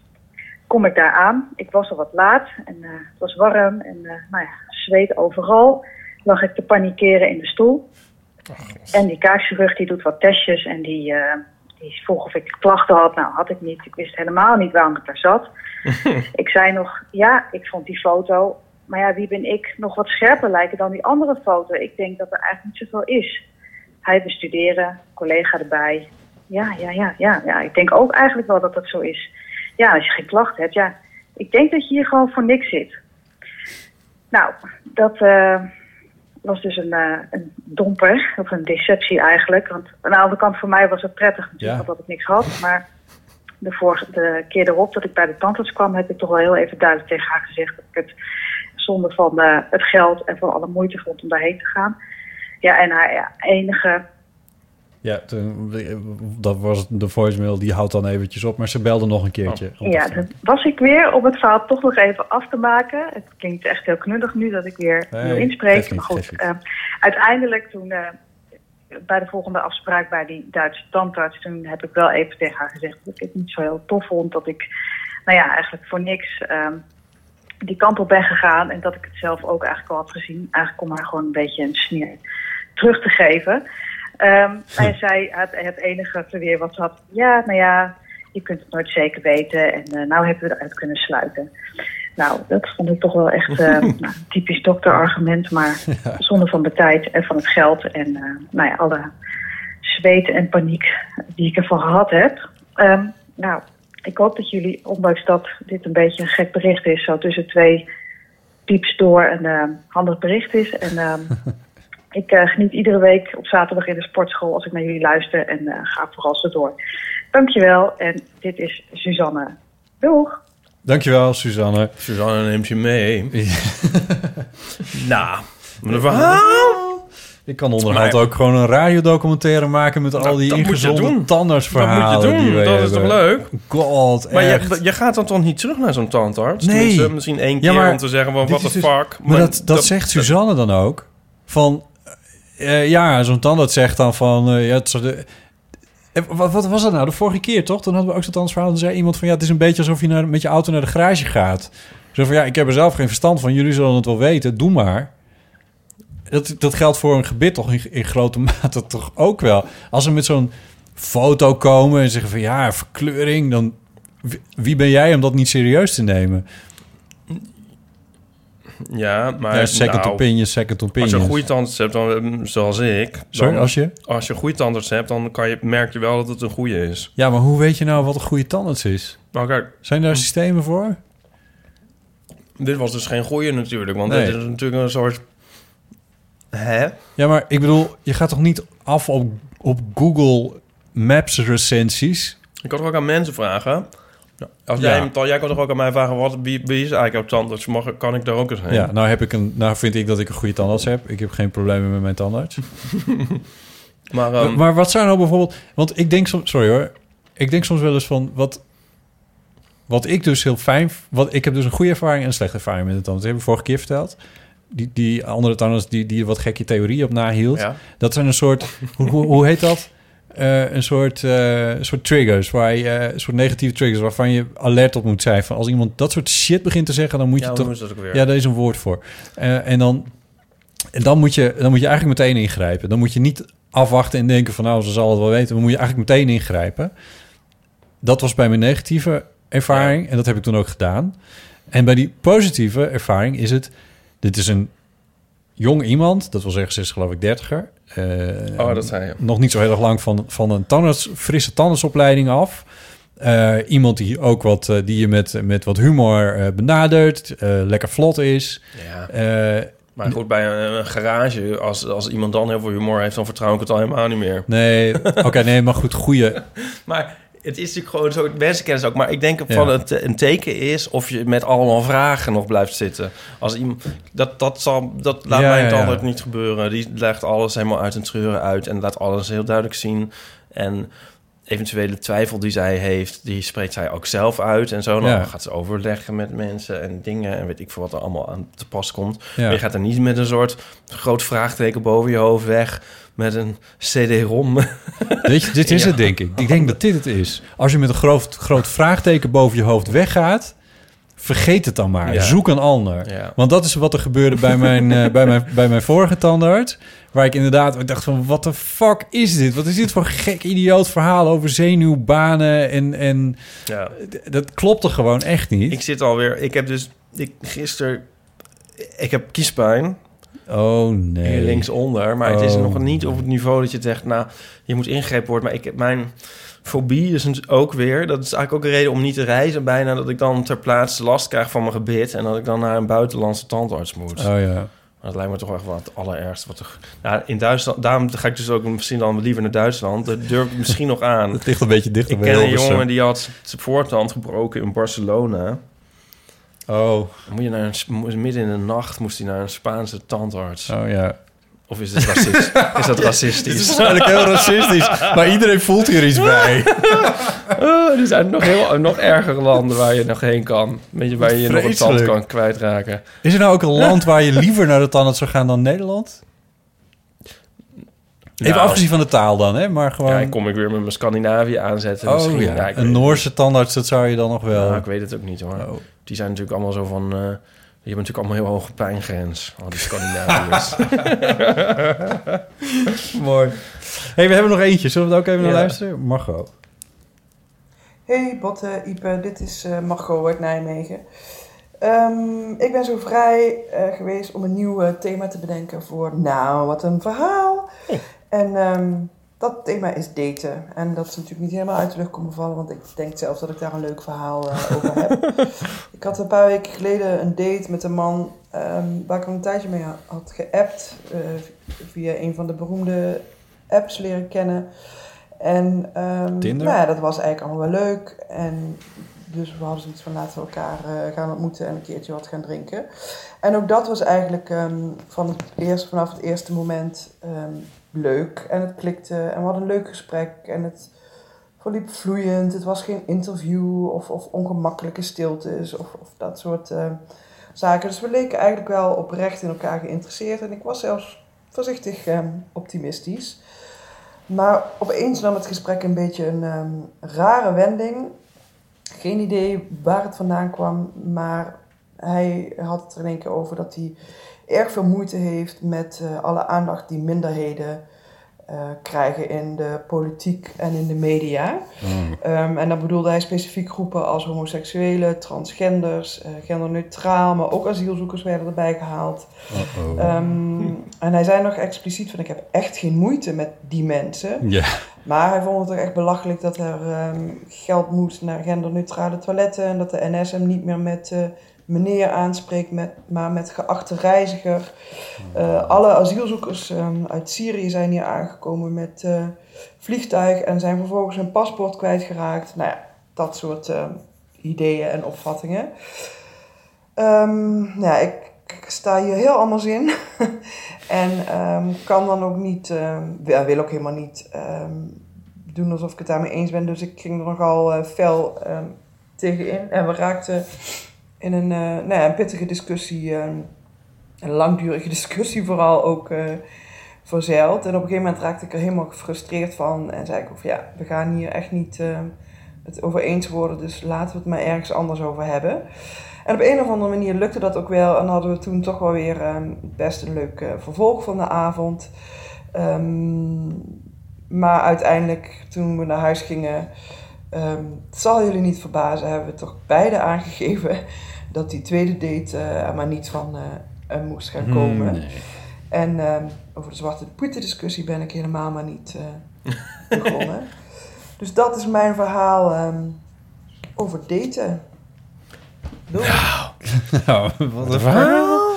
Kom ik daar aan. Ik was al wat laat en eh, het was warm en eh, nou ja, zweet overal. Lag ik te panikeren in de stoel. En die kaakchirurg die doet wat testjes en die, die vroeg of ik klachten had. Nou, had ik niet. Ik wist helemaal niet waarom ik daar zat. *laughs* ik zei nog, ja, ik vond die foto, maar ja, wie ben ik, nog wat scherper lijken dan die andere foto. Ik denk dat er eigenlijk niet zoveel is. Hij bestuderen, collega erbij. Ja, ja, ja, ja, ja. Ik denk ook eigenlijk wel dat dat zo is. Ja, als je geen klachten hebt, ja. Ik denk dat je hier gewoon voor niks zit. Nou, dat eh, was dus een, eh, een domper, of een deceptie eigenlijk. Want aan de andere kant voor mij was het prettig natuurlijk, Ja. dat ik niks had. Maar de, vorige, de keer erop dat ik bij de tandarts kwam, heb ik toch wel heel even duidelijk tegen haar gezegd dat ik het zonder van eh, het geld en van alle moeite vond om daarheen te gaan. Ja, en haar ja, enige Ja, toen, dat was de voicemail, die houdt dan eventjes op. Maar ze belde nog een keertje. te Ja, vragen. dan was ik weer om het verhaal toch nog even af te maken. Het klinkt echt heel knullig nu dat ik weer wil niet, Maar goed, geeft niet. eh, uiteindelijk toen eh, bij de volgende afspraak bij die Duitse tandarts... toen heb ik wel even tegen haar gezegd dat ik het niet zo heel tof vond. Dat ik, nou ja, eigenlijk voor niks ehm, die kant op ben gegaan. En dat ik het zelf ook eigenlijk al had gezien. Eigenlijk om haar gewoon een beetje een sneer terug te geven. Ehm hij zei het, het enige verweer wat ze had. Ja, nou ja, je kunt het nooit zeker weten. En eh, nou hebben we eruit kunnen sluiten. Nou, dat vond ik toch wel echt *laughs* eh, nou, een typisch dokterargument. Maar *laughs* zonder van de tijd en van het geld. En eh, nou ja, alle zweet en paniek die ik ervan gehad heb. Ehm, nou, ik hoop dat jullie, ondanks dat dit een beetje een gek bericht is... zo tussen twee pieps door een eh, handig bericht is. En *laughs* ik eh, geniet iedere week op zaterdag in de sportschool als ik naar jullie luister. En eh, ga vooral zo door. Dankjewel. En dit is Suzanne. Doeg! Dankjewel, Suzanne. Suzanne neemt je mee. *laughs* nou, met een verhaal. Ik kan onderhand Maar- ook gewoon een radiodocumentaire maken... met al Nou, die dat ingezonde tandartsverhalen Dat moet je doen, dat is hebben. toch leuk? God, Maar echt. je, je gaat dan toch niet terug naar zo'n tandarts? Nee. Tenminste, Misschien één keer Ja, maar om te zeggen, van, what the dus- fuck. Maar, dat, dat, zegt Suzanne dan ook. Van, eh, ja, zo'n tandarts zegt dan van... eh, ja, het de, Eh, wat, wat was dat nou? De vorige keer, toch? Toen hadden we ook zo'n tandartsverhaal. Dan zei iemand van... Ja, het is een beetje alsof je naar, met je auto naar de garage gaat. Zo van, ja, ik heb er zelf geen verstand van. Jullie zullen het wel weten. Doe maar. Dat, dat geldt voor een gebit toch in, in grote *laughs* mate toch ook wel. Als ze met zo'n foto komen en zeggen van... Ja, verkleuring, dan... Wie ben jij om dat niet serieus te nemen? Ja, maar... Ja, second nou, opinion, second Als opinion. je een goede tandarts hebt, dan, eh, zoals ik... Dan, Sorry, als je? Als je een goede tandarts hebt, dan kan je, merk je wel dat het een goede is. Ja, maar hoe weet je nou wat een goede tandarts is? Nou kijk, Zijn daar systemen voor? dit was dus geen goede natuurlijk. Want Nee. dit is natuurlijk een soort... Hè? Ja, maar ik bedoel, je gaat toch niet af op, op Google Maps recensies? Ik toch ook aan mensen vragen... Nou, Als Ja. jij, dan, jij kan toch ook aan mij vragen, wat, wie, wie is eigenlijk jouw tandarts? Mag, kan ik daar ook eens heen? Ja, nou heb ik een, nou vind ik dat ik een goede tandarts heb. Ik heb geen problemen met mijn tandarts. *laughs* Maar, ehm, maar wat zou nou bijvoorbeeld, want ik denk soms, sorry hoor, ik denk soms wel eens van wat, wat ik dus heel fijn, wat ik heb dus een goede ervaring en een slechte ervaring met de tandarts. Dat heb ik vorige keer verteld. die, die andere tandarts die, die wat gekke theorieën op nahield. Ja. Dat zijn een soort, hoe, hoe heet dat? Eh, een soort, eh, soort triggers, waar je, eh, een soort negatieve triggers, waarvan je alert op moet zijn. Van als iemand dat soort shit begint te zeggen, dan moet je Ja, toch. noemen ze dat ook weer? Ja, daar is een woord voor. En dan, en dan, moet je, dan moet je eigenlijk meteen ingrijpen. Dan moet je niet afwachten en denken van nou, ze zal het wel weten. Dan moet je eigenlijk meteen ingrijpen. Dat was bij mijn negatieve ervaring en dat heb ik toen ook gedaan. En bij die positieve ervaring is het, dit is een jong iemand, dat wil zeggen, ze is geloof ik dertiger. Eh, Oh, dat zei je. Nog niet zo heel erg lang van, van een tandarts, frisse tandartsopleiding af. Eh, iemand die ook wat, eh, die je met, met wat humor benadert, lekker vlot is. Ja. Maar goed, bij een, een garage, als, als iemand dan heel veel humor heeft, dan vertrouw ik het al helemaal niet meer. nee, oké, nee, maar goed, goede. *laughs* Maar het is natuurlijk gewoon zo, mensenkennis ook. Maar ik denk Ja. van het een teken is of je met allemaal vragen nog blijft zitten. Als iemand, dat, dat, zal, dat laat Ja, mij het ja. altijd niet gebeuren. Die legt alles helemaal uit een treuren uit en laat alles heel duidelijk zien. En eventuele twijfel die zij heeft, die spreekt zij ook zelf uit en zo. Dan Ja. gaat ze overleggen met mensen en dingen en weet ik veel wat er allemaal aan te pas komt. Ja. Maar je gaat er niet met een soort groot vraagteken boven je hoofd weg met een CD-ROM. Je, dit is *laughs* Ja. het denk ik. Ik denk dat dit het is. Als je met een groot, groot vraagteken boven je hoofd weggaat, vergeet het dan maar. Ja. Zoek een ander. Ja. Want dat is wat er gebeurde bij mijn, eh, bij mijn, bij mijn vorige tandarts. Waar ik inderdaad ik dacht van, wat de fuck is dit? Wat is dit voor gek idioot verhaal over zenuwbanen? En, en ja. dat klopte gewoon echt niet. Ik zit alweer. Ik heb dus ik, gisteren. Ik heb kiespijn. Oh nee. Hier linksonder. Maar het is Oh. nog niet op het niveau dat je zegt. Nou, je moet ingrepen worden. Maar ik heb mijn fobie is dus ook weer. Dat is eigenlijk ook een reden om niet te reizen. Bijna dat ik dan ter plaatse last krijg van mijn gebit. En dat ik dan naar een buitenlandse tandarts moet. Oh ja. Dat lijkt me toch echt wel het allerergste. Wat er, nou, in Duitsland, daarom ga ik dus ook misschien dan liever naar Duitsland. Dat durf ik misschien nog aan. *laughs* Het ligt een beetje dichter Ik bij ken een jongen die had zijn voortand gebroken in Barcelona. Oh, Dan moet je naar een, midden in de nacht moest hij naar een Spaanse tandarts. oh ja. Of is het racist? *laughs* is dat Dit is racistisch? waarschijnlijk heel racistisch. Maar iedereen voelt hier iets bij. *laughs* Oh, er zijn nog, heel, nog ergere landen waar je nog heen kan. Weet je, waar je je nog een tand kan kwijtraken. Is er nou ook een land waar je liever naar de tandarts zou gaan dan Nederland? Even Nou, afgezien van de taal dan, hè? Maar gewoon... Ja, dan kom ik weer met mijn Scandinavië aanzetten. oh misschien. ja, een Noorse tandarts, dat zou je dan nog wel... Nou, ik weet het ook niet hoor. Oh. Die zijn natuurlijk allemaal zo van... eh, die hebben natuurlijk allemaal heel hoge pijngrens. Al die Scandinaviërs. *laughs* Mooi. hey, we hebben nog eentje. Zullen we er ook even naar luisteren? Margot. Hey Botte, Ipe, dit is eh Margot uit Nijmegen. Ehm, ik ben zo vrij eh, geweest om een nieuw eh, thema te bedenken voor, nou, wat een verhaal. En ehm, dat thema is daten. En dat is natuurlijk niet helemaal uit de lucht komen vallen, want ik denk zelfs dat ik daar een leuk verhaal eh, over heb. *laughs* ik had een paar weken geleden een date met een man ehm, waar ik al een tijdje mee had geappt. eh, via een van de beroemde apps leren kennen. En ehm? Nou ja, dat was eigenlijk allemaal wel leuk. En dus we hadden zoiets van laten we elkaar eh, gaan ontmoeten en een keertje wat gaan drinken. En ook dat was eigenlijk ehm, van het eerste, vanaf het eerste moment leuk. En het klikte en we hadden een leuk gesprek en het verliep vloeiend. Het was geen interview of, of ongemakkelijke stiltes of, of dat soort eh, zaken. Dus we leken eigenlijk wel oprecht in elkaar geïnteresseerd. En ik was zelfs voorzichtig ehm, optimistisch. Maar opeens nam het gesprek een beetje een ehm, rare wending. Geen idee waar het vandaan kwam, maar hij had het er in één keer over dat hij erg veel moeite heeft met eh, alle aandacht die minderheden eh, krijgen in de politiek en in de media. Ehm, en dan bedoelde hij specifiek groepen als homoseksuelen, transgenders, eh, genderneutraal, maar ook asielzoekers werden erbij gehaald. Ehm, en hij zei nog expliciet van ik heb echt geen moeite met die mensen. Maar hij vond het toch echt belachelijk dat er ehm, geld moest naar genderneutrale toiletten. En dat de NS hem niet meer met meneer aanspreekt, met, maar met geachte reiziger. Eh, alle asielzoekers ehm, uit Syrië zijn hier aangekomen met eh, vliegtuig en zijn vervolgens hun paspoort kwijtgeraakt. Nou ja, dat soort ehm, ideeën en opvattingen. Nou ja, ik, sta hier heel anders in. *laughs* en kan dan ook niet, wil ook helemaal niet doen alsof ik het daarmee eens ben. Dus ik ging er nogal eh, fel tegenin. En we raakten in een, eh, nou een pittige discussie ehm, een langdurige *laughs* discussie vooral ook eh verzeild. En op een gegeven moment raakte ik er helemaal gefrustreerd van. En zei ik van ja, we gaan hier echt niet eh, het over eens worden. Dus laten we het maar ergens anders over hebben. En op een of andere manier lukte dat ook wel. En hadden we toen toch wel weer ehm, best een leuk eh, vervolg van de avond. Ehm, maar uiteindelijk, toen we naar huis gingen, ehm, het zal jullie niet verbazen, hebben we toch beide aangegeven *laughs* dat die tweede date eh, er maar niet van eh, eh, moest gaan komen. Hmm, nee. En ehm, over de zwarte pieten discussie ben ik helemaal maar niet eh, *laughs* begonnen. Dus dat is mijn verhaal ehm, over daten. Doei. *laughs* Nou, wat een verhaal.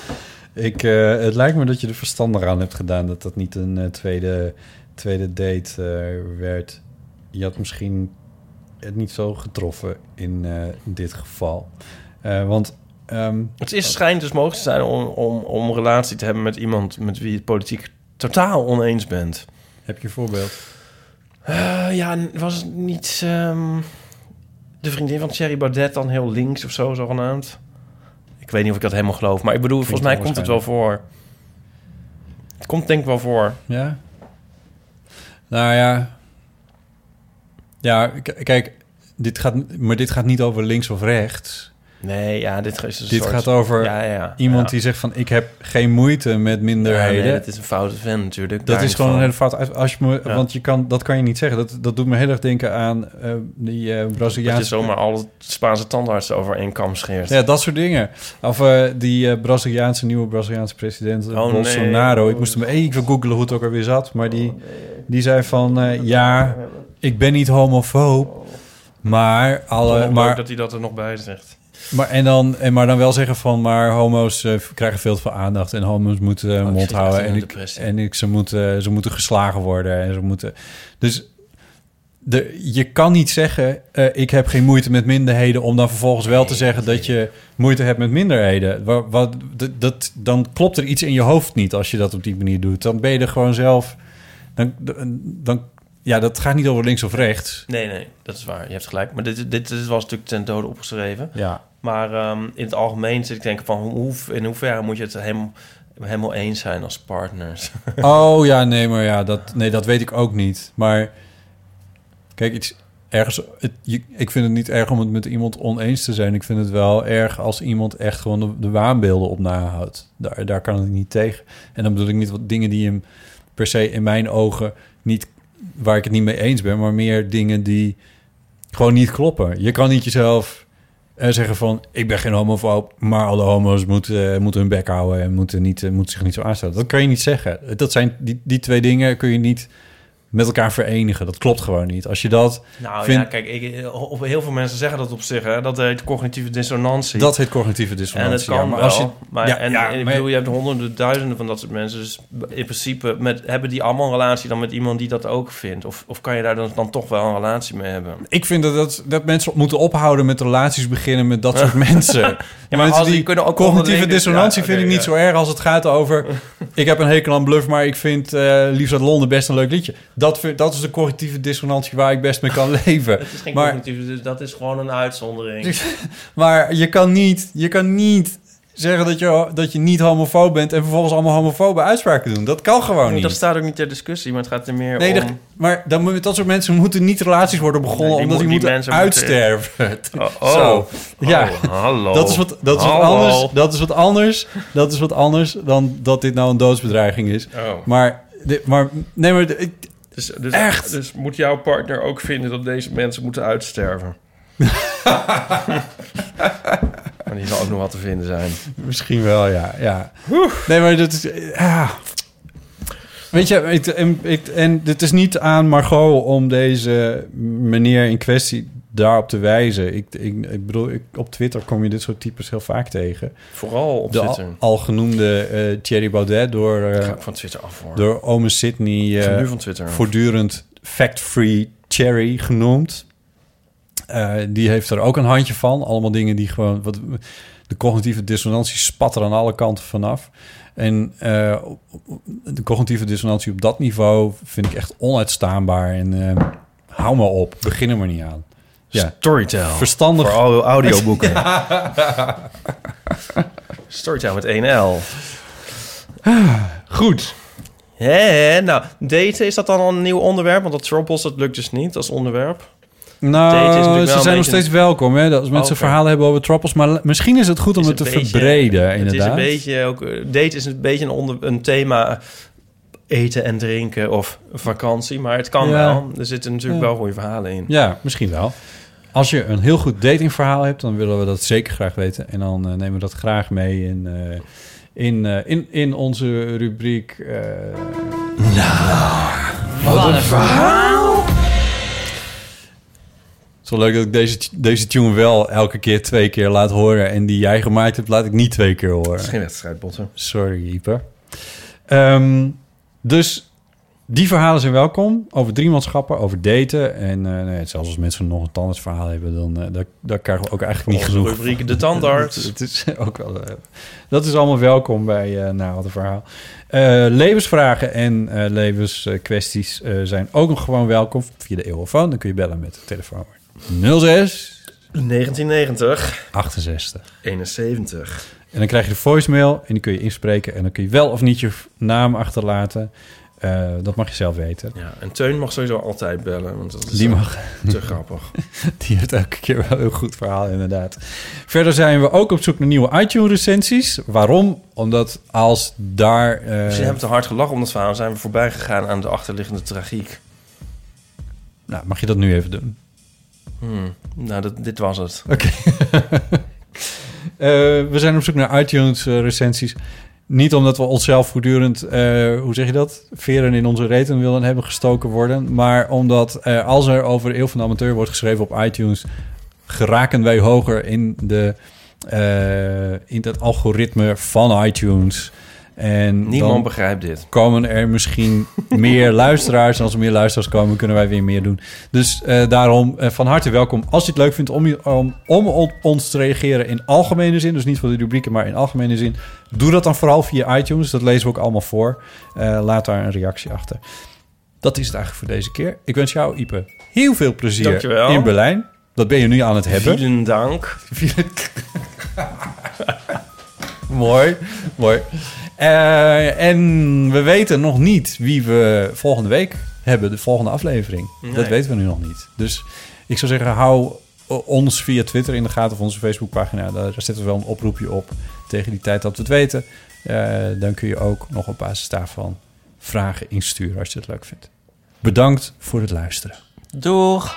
Ik, eh, het lijkt me dat je er verstandig aan hebt gedaan dat dat niet een eh, tweede, tweede date eh, werd. Je had misschien het niet zo getroffen in, eh, dit geval. Eh, want ehm, Het is schijnt dus mogelijk te zijn om, om, om een relatie te hebben met iemand met wie je het politiek totaal oneens bent. heb je een voorbeeld? Eh, ja, was het niet ehm, de vriendin van Thierry Baudet dan heel links of zo, zogenaamd? Ik weet niet of ik dat helemaal geloof, maar ik bedoel, volgens mij komt het wel voor. Het komt denk ik wel voor. Ja? Nou ja. Ja, kijk, dit gaat, maar dit gaat niet over links of rechts. Nee, ja, dit is een Dit soort- gaat over Ja, ja, iemand ja. die zegt van... ik heb geen moeite met minderheden. Nee, dat is een foute fan natuurlijk. Dat is gewoon van. een hele fout. uit- Als je me. Want je kan, dat kan je niet zeggen. Dat, dat doet me heel erg denken aan eh, die eh Dat je Braziliaanse... zomaar alle Spaanse tandartsen over één kam scheert. Ja, dat soort dingen. Of eh, die Braziliaanse, nieuwe Braziliaanse president Oh, nee. Bolsonaro. Ik moest hem even googlen hoe het ook alweer zat. Maar die, die zei van... ja, ik ben niet homofoob. Maar alle... maar Maar, dat hij dat er nog bij zegt. maar, en dan, en maar dan wel zeggen van... maar homo's eh, krijgen veel te veel aandacht... en homo's moeten Oh, ik mond houden. En, ik, en ik, ze, moeten, ze moeten geslagen worden. En ze moeten... Dus de, je kan niet zeggen, eh, ik heb geen moeite met minderheden... om dan vervolgens wel te zeggen dat je moeite hebt met minderheden. Wat, wat, dat, dat, dan klopt er iets in je hoofd niet als je dat op die manier doet. Dan ben je er gewoon zelf... Dan, dan, ja, dat gaat niet over links of rechts. Nee, nee, dat is waar. Je hebt gelijk. Maar dit, dit, dit was natuurlijk ten dode opgeschreven. Ja. Maar ehm, in het algemeen zit ik denken van... Hoe, in hoeverre moet je het helemaal, helemaal eens zijn als partners? *laughs* Oh ja, nee, maar ja, dat, nee, dat weet ik ook niet. Maar kijk, iets ergens. Het, je, ik vind het niet erg om het met iemand oneens te zijn. Ik vind het wel erg als iemand echt gewoon de, de waanbeelden op nahoudt. Daar, daar kan ik niet tegen. En dan bedoel ik niet wat dingen die hem per se in mijn ogen niet waar ik het niet mee eens ben, maar meer dingen die gewoon niet kloppen. Je kan niet jezelf eh, zeggen van ik ben geen homofoob, maar alle homo's moeten, eh, moeten hun bek houden en moeten, niet, eh, moeten zich niet zo aanstellen. Dat kan je niet zeggen. Dat zijn die, die twee dingen kun je niet met elkaar verenigen. Dat klopt gewoon niet. Als je dat nou vindt, ja, kijk, ik, op, heel veel mensen zeggen dat op zich. Hè, dat heet cognitieve dissonantie. dat heet cognitieve En dissonantie. het kan ja, maar wel. als je, maar, ja, en, ja, en ik maar- bedoel, je hebt honderden, duizenden van dat soort mensen. Dus in principe met, hebben die allemaal een relatie dan met iemand die dat ook vindt? Of, of kan je daar dan, dan toch wel een relatie mee hebben? ik vind dat, dat, dat mensen moeten ophouden met relaties beginnen met dat soort *laughs* mensen. maar mensen als die die kunnen ook cognitieve onderlinge- dissonantie vind ik niet zo erg als het gaat over... *laughs* ik heb een hekel aan Bluff, maar ik vind eh Liefst uit Londen best een leuk liedje. Dat, dat is de cognitieve dissonantie waar ik best mee kan *laughs* leven. Het is geen maar, cognitieve, dus dat is gewoon een uitzondering. *laughs* maar je kan niet, je kan niet zeggen dat je, dat je niet homofoob bent... en vervolgens allemaal homofobe uitspraken doen. Dat kan gewoon niet. Dat staat ook niet ter discussie, maar het gaat er meer Nee, om... dat- maar dan moet, dat soort mensen moeten niet relaties worden begonnen... Nee, die omdat die moet- die moeten uitsterven. Oh, *laughs* oh. Zo. Ja, Oh, hallo. Dat is wat, dat is wat anders. Dat is wat anders. Dat is wat anders dan dat dit nou een doodsbedreiging is. Oh. Maar, maar nee, maar ik, Dus, dus, Echt? Dus moet jouw partner ook vinden dat deze mensen moeten uitsterven? *laughs* maar die zal ook nog wat te vinden zijn. misschien wel, ja. ja. Nee, maar dat is. Ja. Weet je, ik, en, ik, en het is niet aan Margot om deze meneer in kwestie daarop te wijzen. Ik, ik, ik bedoel, ik, op Twitter kom je dit soort types heel vaak tegen. Vooral op De Twitter. al, al genoemde eh, Thierry Baudet door, eh, Ga ik van Twitter af hoor. door ome Sydney eh, nu van Twitter voortdurend fact-free Cherry genoemd. Die heeft er ook een handje van. Allemaal dingen die gewoon... Wat, de cognitieve dissonantie spat er aan alle kanten vanaf. En de cognitieve dissonantie op dat niveau vind ik echt onuitstaanbaar. En hou maar op. Begin er maar niet aan. Ja. Storytel. Verstandig. Voor audioboeken. Ja. *laughs* Storytel met 1L. Goed. Hé, nou, daten, is dat dan al een nieuw onderwerp? Want dat troubles, dat lukt dus niet als onderwerp. Nou, ze zijn nog beetje- steeds welkom, hè? Dat als mensen verhalen hebben over troppels. Maar misschien is het goed om het te beetje- verbreden, Het inderdaad. is een beetje ook... eh, Date is een beetje een, onder, een thema eten en drinken of vakantie. Maar het kan Ja. wel. Er zitten natuurlijk Ja. wel goede verhalen in. Ja, misschien wel. Als je een heel goed datingverhaal hebt, dan willen we dat zeker graag weten. En dan eh, nemen we dat graag mee in, eh, in, eh, in, in onze rubriek. eh, Wat een verhaal! Zo leuk dat ik deze, deze tune wel elke keer twee keer laat horen. En die jij gemaakt hebt, laat ik niet twee keer horen. Het is geen wedstrijd. Sorry, Ieper. Ehm, dus die verhalen zijn welkom. Over driemanschappen, over daten. En eh, nee, zelfs als mensen nog een tandartsverhaal hebben... dan eh, daar, daar krijgen we ook eigenlijk niet genoeg rubriek De Tandarts. *laughs* Het, het is ook wel, eh, dat is allemaal welkom bij uh, Nou, wat een verhaal. Eh, levensvragen en eh, levenskwesties eh, zijn ook nog gewoon welkom via de eeuwofoon. Dan kun je bellen met de telefoon 06 1990. 68. 71. En dan krijg je de voicemail en die kun je inspreken. En dan kun je wel of niet je naam achterlaten. Uh, dat mag je zelf weten. Ja, en Teun mag sowieso altijd bellen, want dat is die mag. te grappig. *laughs* Die heeft elke keer wel een heel goed verhaal, inderdaad. Verder zijn we ook op zoek naar nieuwe iTunes-recensies. Waarom? Omdat als daar... Uh... Misschien hebben we te hard gelachen om dat verhaal. zijn we voorbij gegaan aan de achterliggende tragiek. Nou, mag je dat nu even doen? Hmm. Nou, dat, dit was het. Oké. Okay. *laughs* uh, we zijn op zoek naar iTunes-recensies. Niet omdat we onszelf voortdurend, uh, hoe zeg je dat, veren in onze reten willen hebben gestoken worden. Maar omdat uh, als er over de eeuw van de amateur wordt geschreven op iTunes, geraken wij hoger in, de, uh, in het algoritme van iTunes. En Niemand begrijpt dit. Komen er misschien *laughs* meer luisteraars. En als er meer luisteraars komen, kunnen wij weer meer doen. Dus uh, daarom uh, van harte welkom. Als je het leuk vindt om, om, om op ons te reageren in algemene zin. Dus niet voor de rubrieken, maar in algemene zin. Doe dat dan vooral via iTunes. Dat lezen we ook allemaal voor. Uh, laat daar een reactie achter. Dat is het eigenlijk voor deze keer. Ik wens jou, Ipe, heel veel plezier Dankjewel. in Berlijn. Dat ben je nu aan het hebben. Vielen dank. *laughs* mooi, mooi. Uh, en we weten nog niet wie we volgende week hebben, de volgende aflevering. Nee. Dat weten we nu nog niet. Dus ik zou zeggen, hou ons via Twitter in de gaten of onze Facebookpagina. Daar zetten we wel een oproepje op tegen die tijd dat we het weten. Uh, dan kun je ook nog op basis daarvan vragen insturen als je het leuk vindt. Bedankt voor het luisteren. Doeg!